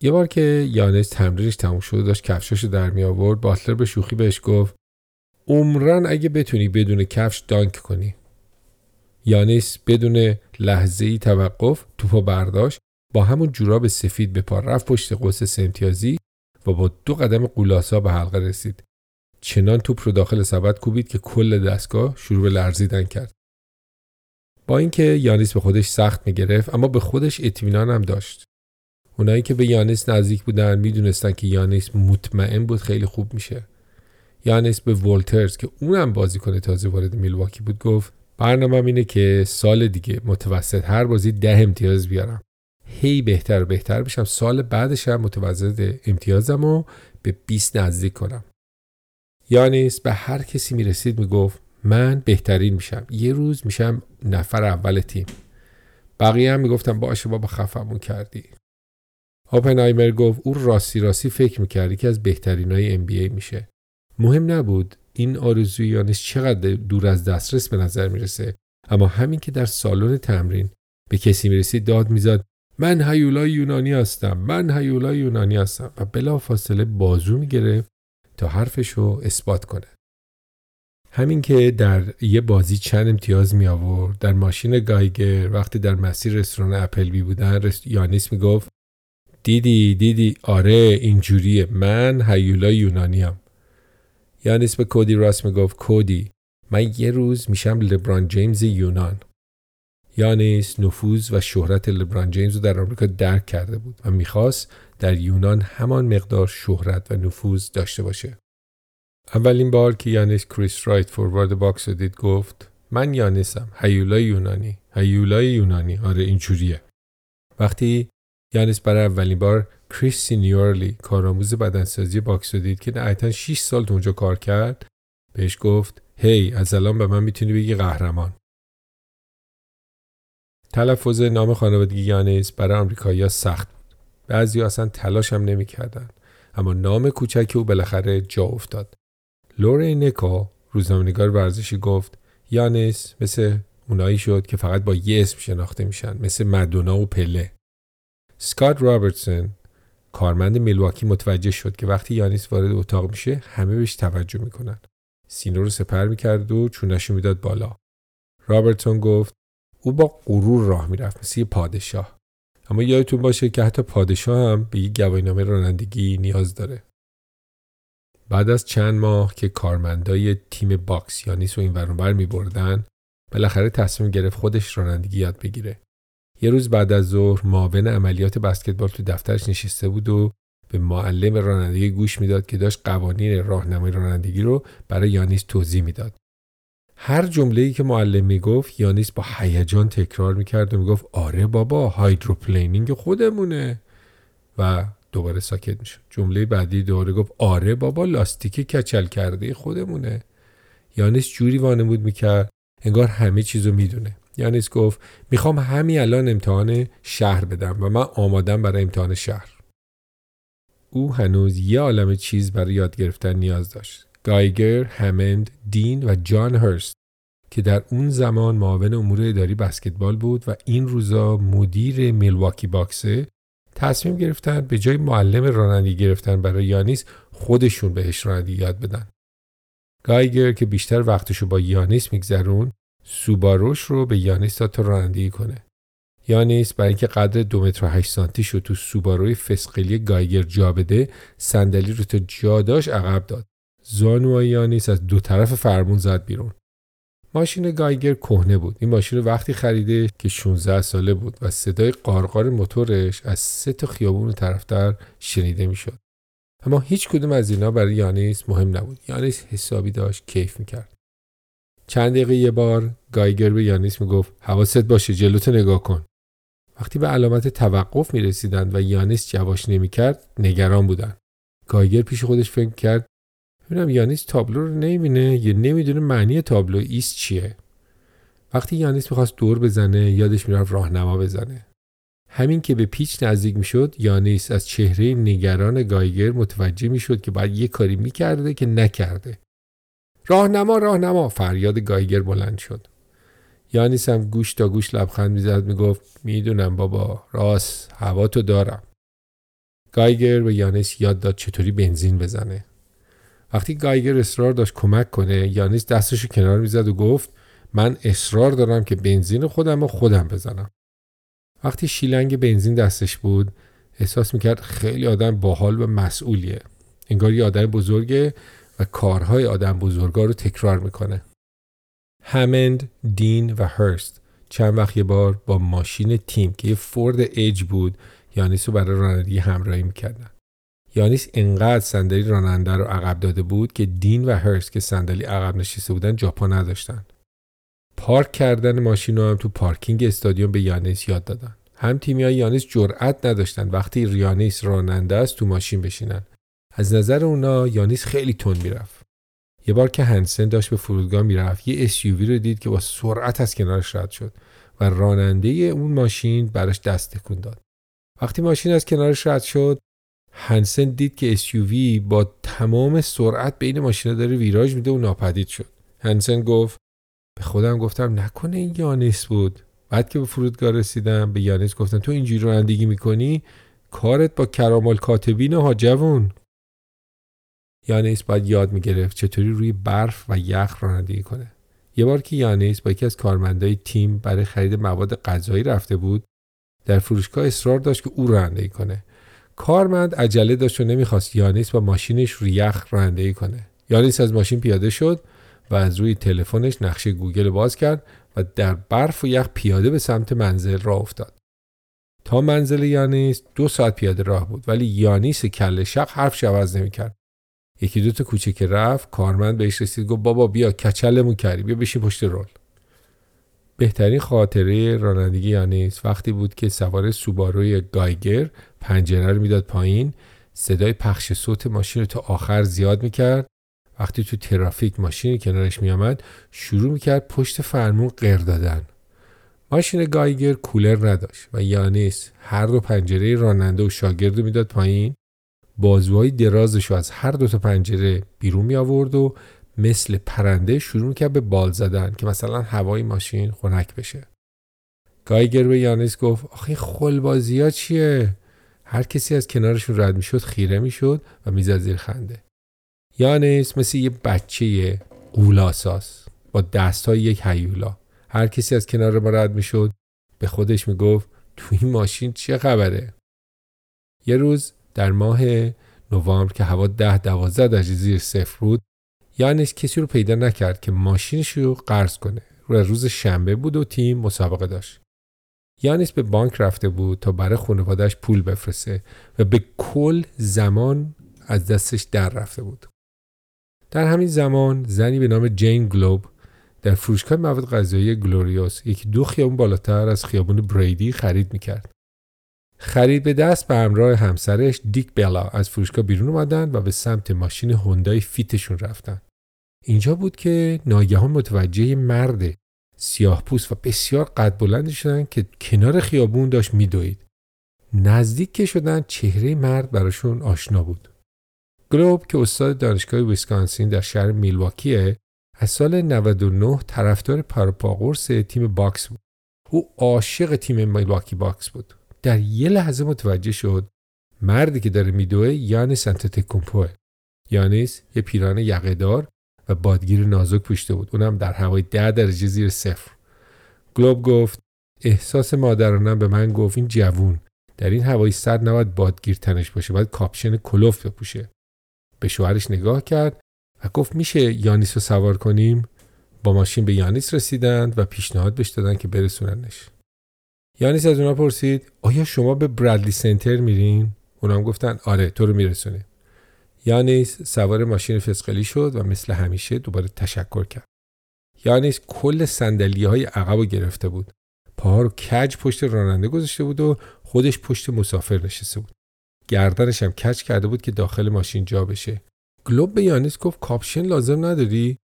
یه بار که یانس تمرینش تموم شد داشت کفشاشو در می آورد باتلر به شوخی بهش گفت عمران اگه بتونی بدون کفش دانک کنی یانس بدون لحظه ای توقف توپو برداشت با همون جوراب سفید به پا رفت پشت قوس سمتیازی و با دو قدم قولاسا به حلقه رسید چنان توپ رو داخل سبد کوبید که کل دستگاه شروع به لرزیدن کرد. با اینکه یانیس به خودش سخت می گرفت اما به خودش اطمینان هم داشت. اونایی که به یانیس نزدیک بودن می‌دونستن که یانیس مطمئن بود خیلی خوب میشه. یانیس به ولترز که اونم بازیکن تازه وارد میلواکی بود گفت برنامه اینه که سال دیگه متوسط هر بازی ده امتیاز بیارم. هی بهتر و بهتر بشم سال بعدش هم متوسط امتیازم رو به 20 نزدیک کنم. یانیس به هر کسی می‌رسید می‌گفت من بهترین میشم. یه روز میشم نفر اول تیم. بقیه هم می‌گفتم باشه بابا خفمون کردی. آپنهایمر گفت او راستی راستی فکر می‌کردی که از بهترین های NBA میشه. مهم نبود این آرزوی یانیس چقدر دور از دسترس به نظر می‌رسه اما همین که در سالن تمرین به کسی می‌رسید داد می‌زد من هیولای یونانی هستم من هیولای یونانی هستم و بلا فاصله بازو می‌گرفت تا حرفش رو اثبات کنه. همین که در یه بازی چند امتیاز می آورد در ماشین گایگر وقتی در مسیر رستوران اپل بی بودن یانیس می گفت دیدی دیدی آره اینجوریه. من هیولا یونانیم. یانیس به کودی راس می گفت کودی من یه روز میشم لبران جیمز یونان. یانیس نفوذ و شهرت لبران جیمز رو در آمریکا درک کرده بود و می‌خواست در یونان همان مقدار شهرت و نفوذ داشته باشه. اولین بار که یانیس کریس رایت فوروارد باکس رو دید گفت من یانیسم هیولای یونانی هیولای یونانی آره اینجوریه وقتی یانیس برای اولین بار کریس سینیورلی کارآموز بدنسازی باکس رو دید که نهایتا 6 سال تو اونجا کار کرد بهش گفت hey hey, از الان به من می‌تونی بگی قهرمان تلفظ نام خانوادگی یانیس برای آمریکایی‌ها سخت بود. بعضی اصلا تلاش هم نمی‌کردن. اما نام کوچک او بالاخره جا افتاد. لوری نکو روزنامه‌نگار ورزشی گفت یانیس مثل اونایی شد که فقط با یه اسم شناخته میشن مثل مدونا و پله. سکات رابرتسون کارمند میلواکی متوجه شد که وقتی یانیس وارد اتاق میشه همه بهش توجه می‌کنن. سینو رو سپر می‌کرد و چونشو می‌داد بالا. رابرتسون گفت او با غرور راه می‌رفت مثل یه پادشاه اما یادتون باشه که حتی پادشاه هم به یک گواهینامه رانندگی نیاز داره بعد از چند ماه که کارمندای تیم باکس یانیس رو این‌ور اون‌ور می بردن بالاخره تصمیم گرفت خودش رانندگی یاد بگیره. یه روز بعد از ظهر معاون عملیات بسکتبال تو دفترش نشسته بود و به معلم رانندگی گوش می‌داد که داشت قوانین راهنمای رانندگی رو برای یانیس توضیح می‌داد. هر جمله‌ای که معلم می‌گفت یانیس با هیجان تکرار می‌کرد و می‌گفت آره بابا هایدروپلینینگ خودمونه. و دوباره ساکت می‌شد جمله بعدی دوباره گفت آره بابا لاستیک کچل کرده خودمونه. یانیس جوری وانمود می‌کرد انگار همه چیزو می‌دونه. یانیس گفت می‌خوام همین الان امتحان شهر بدم و من آمادم برای امتحان شهر. او هنوز یه عالم چیز برای یاد گرفتن نیاز داشت. گایگر، همند، دین و جان هرست که در اون زمان معاون امور اداری بسکتبال بود و این روزا مدیر میلواکی باکسه تصمیم گرفتن به جای معلم رانندگی گرفتن برای یانیس خودشون بهش رانندگی یاد بدن. گایگر که بیشتر وقتشو با یانیس میگذرون سوباروش رو به یانیس داد تا رانندگی کنه. یانیس برای اینکه قدر دو متر و سانتی شد تو سوباروی فسقلی گایگر جا بده صندلی رو تا جا داشت عقب داد. زانوهای یانیس از دو طرف فرمون زد بیرون. ماشین گایگر کهنه بود. این ماشین رو وقتی خریده که 16 ساله بود و صدای قارقار موتورش از سه تا خیابون طرفتر شنیده می‌شد. اما هیچ کدوم از اینا برای یانیس مهم نبود. یانیس حسابی داشت کیف می‌کرد. چند دقیقه یه بار گایگر به یانیس می‌گفت حواست باشه جلوتو نگاه کن. وقتی به علامت توقف می‌رسیدند و یانیس جواش نمی‌کرد نگران بودن گایگر پیش خودش فکر کرد ببینم یانیس تابلو رو نمی‌بینه؟ یا نمی‌دونه معنی تابلو ایست چیه؟ وقتی یانیس می‌خواست دور بزنه یادش می‌رفت راهنما بزنه. همین که به پیچ نزدیک می‌شد یانیس از چهره نگران گایگر متوجه می‌شد که باید یه کاری می‌کرده که نکرده. راهنما راهنما! فریاد گایگر بلند شد. یانیس هم گوش تا گوش لبخند می‌زد می‌گفت می‌دونم بابا راست هوا تو دارم. گایگر به یانیس یاد داد چطوری بنزین بزنه. وقتی گایگر اصرار داشت کمک کنه یانیس دستشو کنار می‌زد و گفت من اصرار دارم که بنزین خودم رو خودم بزنم. وقتی شیلنگ بنزین دستش بود احساس می‌کرد خیلی آدم باحال و مسئولیه. انگار یه آدم بزرگه و کارهای آدم بزرگا رو تکرار می‌کنه. همند، دین و هرست چند وقت یه بار با ماشین تیم که یه فورد ایج بود یانیس رو برای رانندگی همراهی می‌کردن. یانیس انقدر صندلی راننده رو عقب داده بود که دین و هرس که صندلی عقب نشسته بودن جاپا نداشتن. پارک کردن ماشین رو هم تو پارکینگ استادیوم به یانیس یاد دادن. هم تیمی های یانیس جرأت نداشتن وقتی یانیس راننده است تو ماشین بشینن. از نظر اونا یانیس خیلی تون می‌رفت. یه بار که هنسن داشت به فرودگاه می‌رفت یه SUV رو دید که با سرعت از کنارش رد شد و راننده اون ماشین براش دست تکون داد. وقتی ماشین از کنارش رد شد هنسن دید که SUV با تمام سرعت بین ماشینا داره ویراژ میده و ناپدید شد. هنسن گفت به خودم گفتم نکنه این یانیس بود. بعد که به فرودگاه رسیدم به یانیس گفتم تو اینجوری رانندگی می‌کنی؟ کارت با کرامال کاتبین ها جوون یانیس باید یاد می‌گرفت چطوری روی برف و یخ رانندگی کنه. یه بار که یانیس با یکی از کارمندای تیم برای خرید مواد غذایی رفته بود در فروشگاه اصرار داشت که او رانندگی کنه. کارمند عجله داشت و نمی‌خواست یانیس با ماشینش روی یخ رانندگی کنه. یانیس از ماشین پیاده شد و از روی تلفنش نقشه گوگل باز کرد و در برف و یخ پیاده به سمت منزل راه افتاد. تا منزل یانیس دو ساعت پیاده راه بود ولی یانیس کل شق عوض نمی‌کرد. یکی دو تا کوچه که رفت کارمند بهش رسید گفت بابا بیا کچلمون کردی بیا بشین پشت رول. بهترین خاطره رانندگی یانیس وقتی بود که سوار سوباروی گایگر پنجره رو می‌داد پایین صدای پخش صوت ماشین رو تا آخر زیاد می‌کرد. وقتی تو ترافیک ماشینی کنارش میآمد شروع می‌کرد پشت فرمون غیر دادن. ماشین گایگر کولر نداشت و یانیس هر دو پنجره راننده و شاگرد رو می‌داد پایین. بازوهای درازش رو از هر دو تا پنجره بیرون می آورد و مثل پرنده شروع کرد به بال زدن که مثلا هوای ماشین خنک بشه. گایگر به یانیس گفت آخه خلبازی ها چیه؟ هر کسی از کنارشون رد می‌شد خیره می‌شد و می‌زد زیر خنده. یانیس مثل یه بچه قولاساس با دست های یک هیولا. هر کسی از کنار ما رد می‌شد به خودش می‌گفت تو این ماشین چه خبره؟ یه روز در ماه نوامبر که هوا ده دوازده درجه زیر صفر بود یانیس کسی رو پیدا نکرد که ماشینش رو قرض کنه روز شنبه بود و تیم مسابقه داشت یانیس به بانک رفته بود تا برای خانوادهش پول بفرسته و به کل زمان از دستش در رفته بود. در همین زمان زنی به نام جین گلوب در فروشگاه مواد غذایی گلوریوس یکی دو خیابون بالاتر از خیابون بریدی خرید می‌کرد. خرید به دست به همراه همسرش دیک بلا از فروشگاه بیرون اومدن و به سمت ماشین هوندای فیتشون رفتن. اینجا بود که ناگهان متوجه مرد سیاه پوست و بسیار قد بلند شدن که کنار خیابون داشت میدوید. نزدیک که شدن چهره مرد براشون آشنا بود. گلوب که استاد دانشگاه ویسکانسین در شهر میلواکیه از سال 99 طرفدار پروپاقرص تیم باکس بود. او عاشق تیم میلواکی باکس بود. در یه لحظه متوجه شد مردی که داره میدوه یانیس آنتتوکومپوئه. یانیس یه پیرهن یقه‌دار و بادگیر نازک پوشیده بود. اونم در هوای ده درجه زیر صفر. گلوب گفت احساس مادرانم به من گفت این جوون در این هوای سرد نباید بادگیر تنش باشه باید کاپشن کلوف بپوشه به شوهرش نگاه کرد و گفت میشه یانیس رو سوار کنیم با ماشین به یانیس رسیدند و پیشنهاد بهش دادن که برسوننش یانیس از اونا پرسید آیا شما به برادلی سنتر میرین؟ اونام گفتن آره تو رو میرسونه. یانیس سوار ماشین فسقلی شد و مثل همیشه دوباره تشکر کرد. یانیس کل صندلی های عقب رو گرفته بود. پاها رو کج پشت راننده گذاشته بود و خودش پشت مسافر نشسته بود. گردنش هم کج کرده بود که داخل ماشین جا بشه. گلوب به یانیس گفت کاپشن لازم نداری؟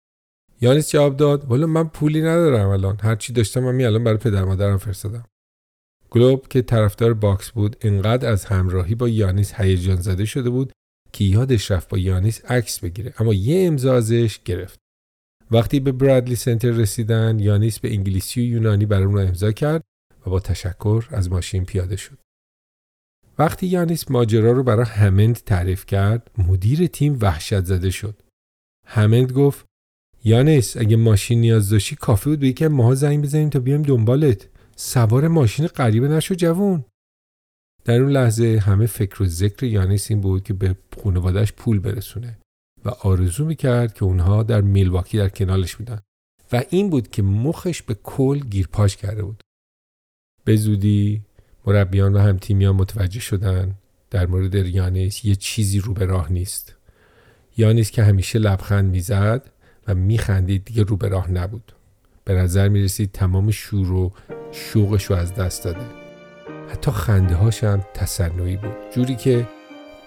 یانیس جواب داد والا من پولی ندارم الان. هرچی داشتم من الان برای پدر مادرم فرستادم. گلوب که طرفدار باکس بود انقدر از همراهی با یانیس هیجان زده شده بود که یادش رفت با یانیس عکس بگیره. اما یه امضا ازش گرفت. وقتی به برادلی سنتر رسیدن یانیس به انگلیسی و یونانی برای اون امضا کرد و با تشکر از ماشین پیاده شد. وقتی یانیس ماجرا رو برای همند تعریف کرد مدیر تیم وحشت زده شد. همند گفت یانیس اگه ماشین نیاز داشتی کافی بود به یکی ماها زنگ بزنیم تا بیایم دنبالت. سوار ماشین غریبه نشو جوون. در اون لحظه همه فکر و ذکر یانیس این بود که به خانوادهش پول برسونه و آرزو می‌کرد که اونها در میلواکی در کنالش بودن و این بود که مخش به کل گیرپاش کرده بود. به زودی مربیان و هم تیمیان متوجه شدن در مورد یانیس یه چیزی رو به راه نیست. یانیس که همیشه لبخند می‌زد و میخندید دیگه رو به راه نبود. به نظر می‌رسید تمام شور و شوقش رو از دست داده؟ حتی خنده هاش هم تصنعی بود. جوری که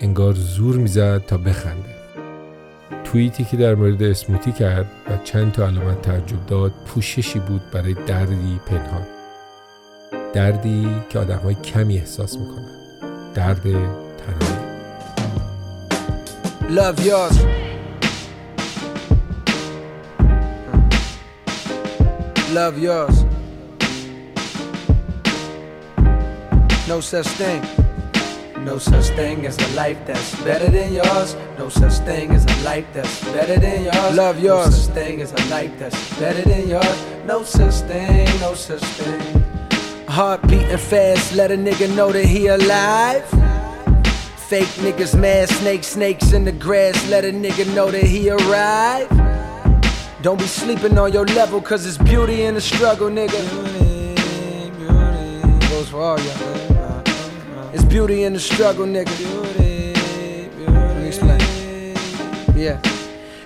انگار زور می‌زد تا بخنده. توییتی که در مورد اسموتی کرد و چند تا علامت تعجب داد پوششی بود برای دردی پنهان. دردی که آدم های کمی احساس می‌کنن. درد تنهایی. Love yours. Love yours No such thing No such thing as a life that's better than yours. No such thing as a life that's better than yours. Love yours. No such thing as a life that's better than yours. No such thing, no such thing. Heart beating fast, let a nigga know that he alive. Fake niggas mad, snakes, snakes in the grass, let a nigga know that he arrived. Don't be sleeping on your level, cause it's beauty in the struggle, nigga. Beauty, beauty. Goes for all y'all. It's beauty in the struggle, nigga. Beauty, beauty. Let me explain. Yeah.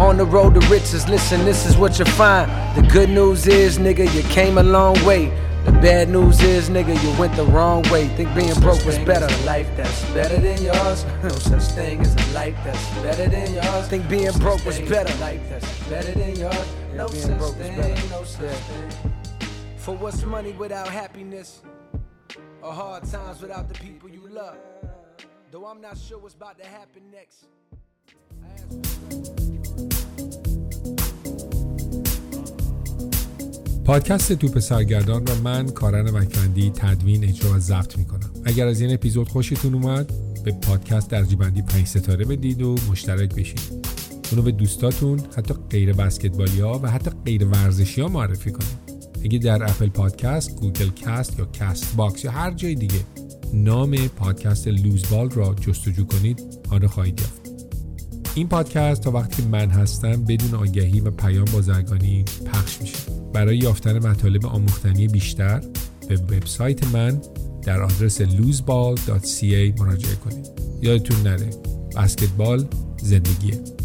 On the road to riches, listen, this is what you find. The good news is, nigga, you came a long way. The bad news is, nigga, you went the wrong way. Think being broke was better. A life that's better than yours. No such thing as a life that's better than yours. Think being broke was better. Life that's better than yours. No such thing, no such thing. For what's money without happiness? Or hard times without the people you love? Though I'm not sure what's about to happen next. پادکست توپ سرگردان و من کارن مکندی تدوین اجرا و ضبط می‌کنم. اگر از این اپیزود خوشتون اومد به پادکست درجیبندی 5 ستاره بدید و مشترک بشید. اونو به دوستاتون حتی غیر بسکتبالی ها و حتی غیر ورزشی ها معرفی کنید. اگه در اپل پادکست، گوگل کست یا کست باکس یا هر جای دیگه نام پادکست لوزبال را جستجو کنید آن خواهید یافت. این پادکست تا وقتی من هستم بدون آگهی و پیام بازرگانی پخش میشه. برای یافتن مطالب آموختنی بیشتر به وبسایت من در آدرس loseball.ca مراجعه کنید. یادتون نره بسکتبال زندگیه.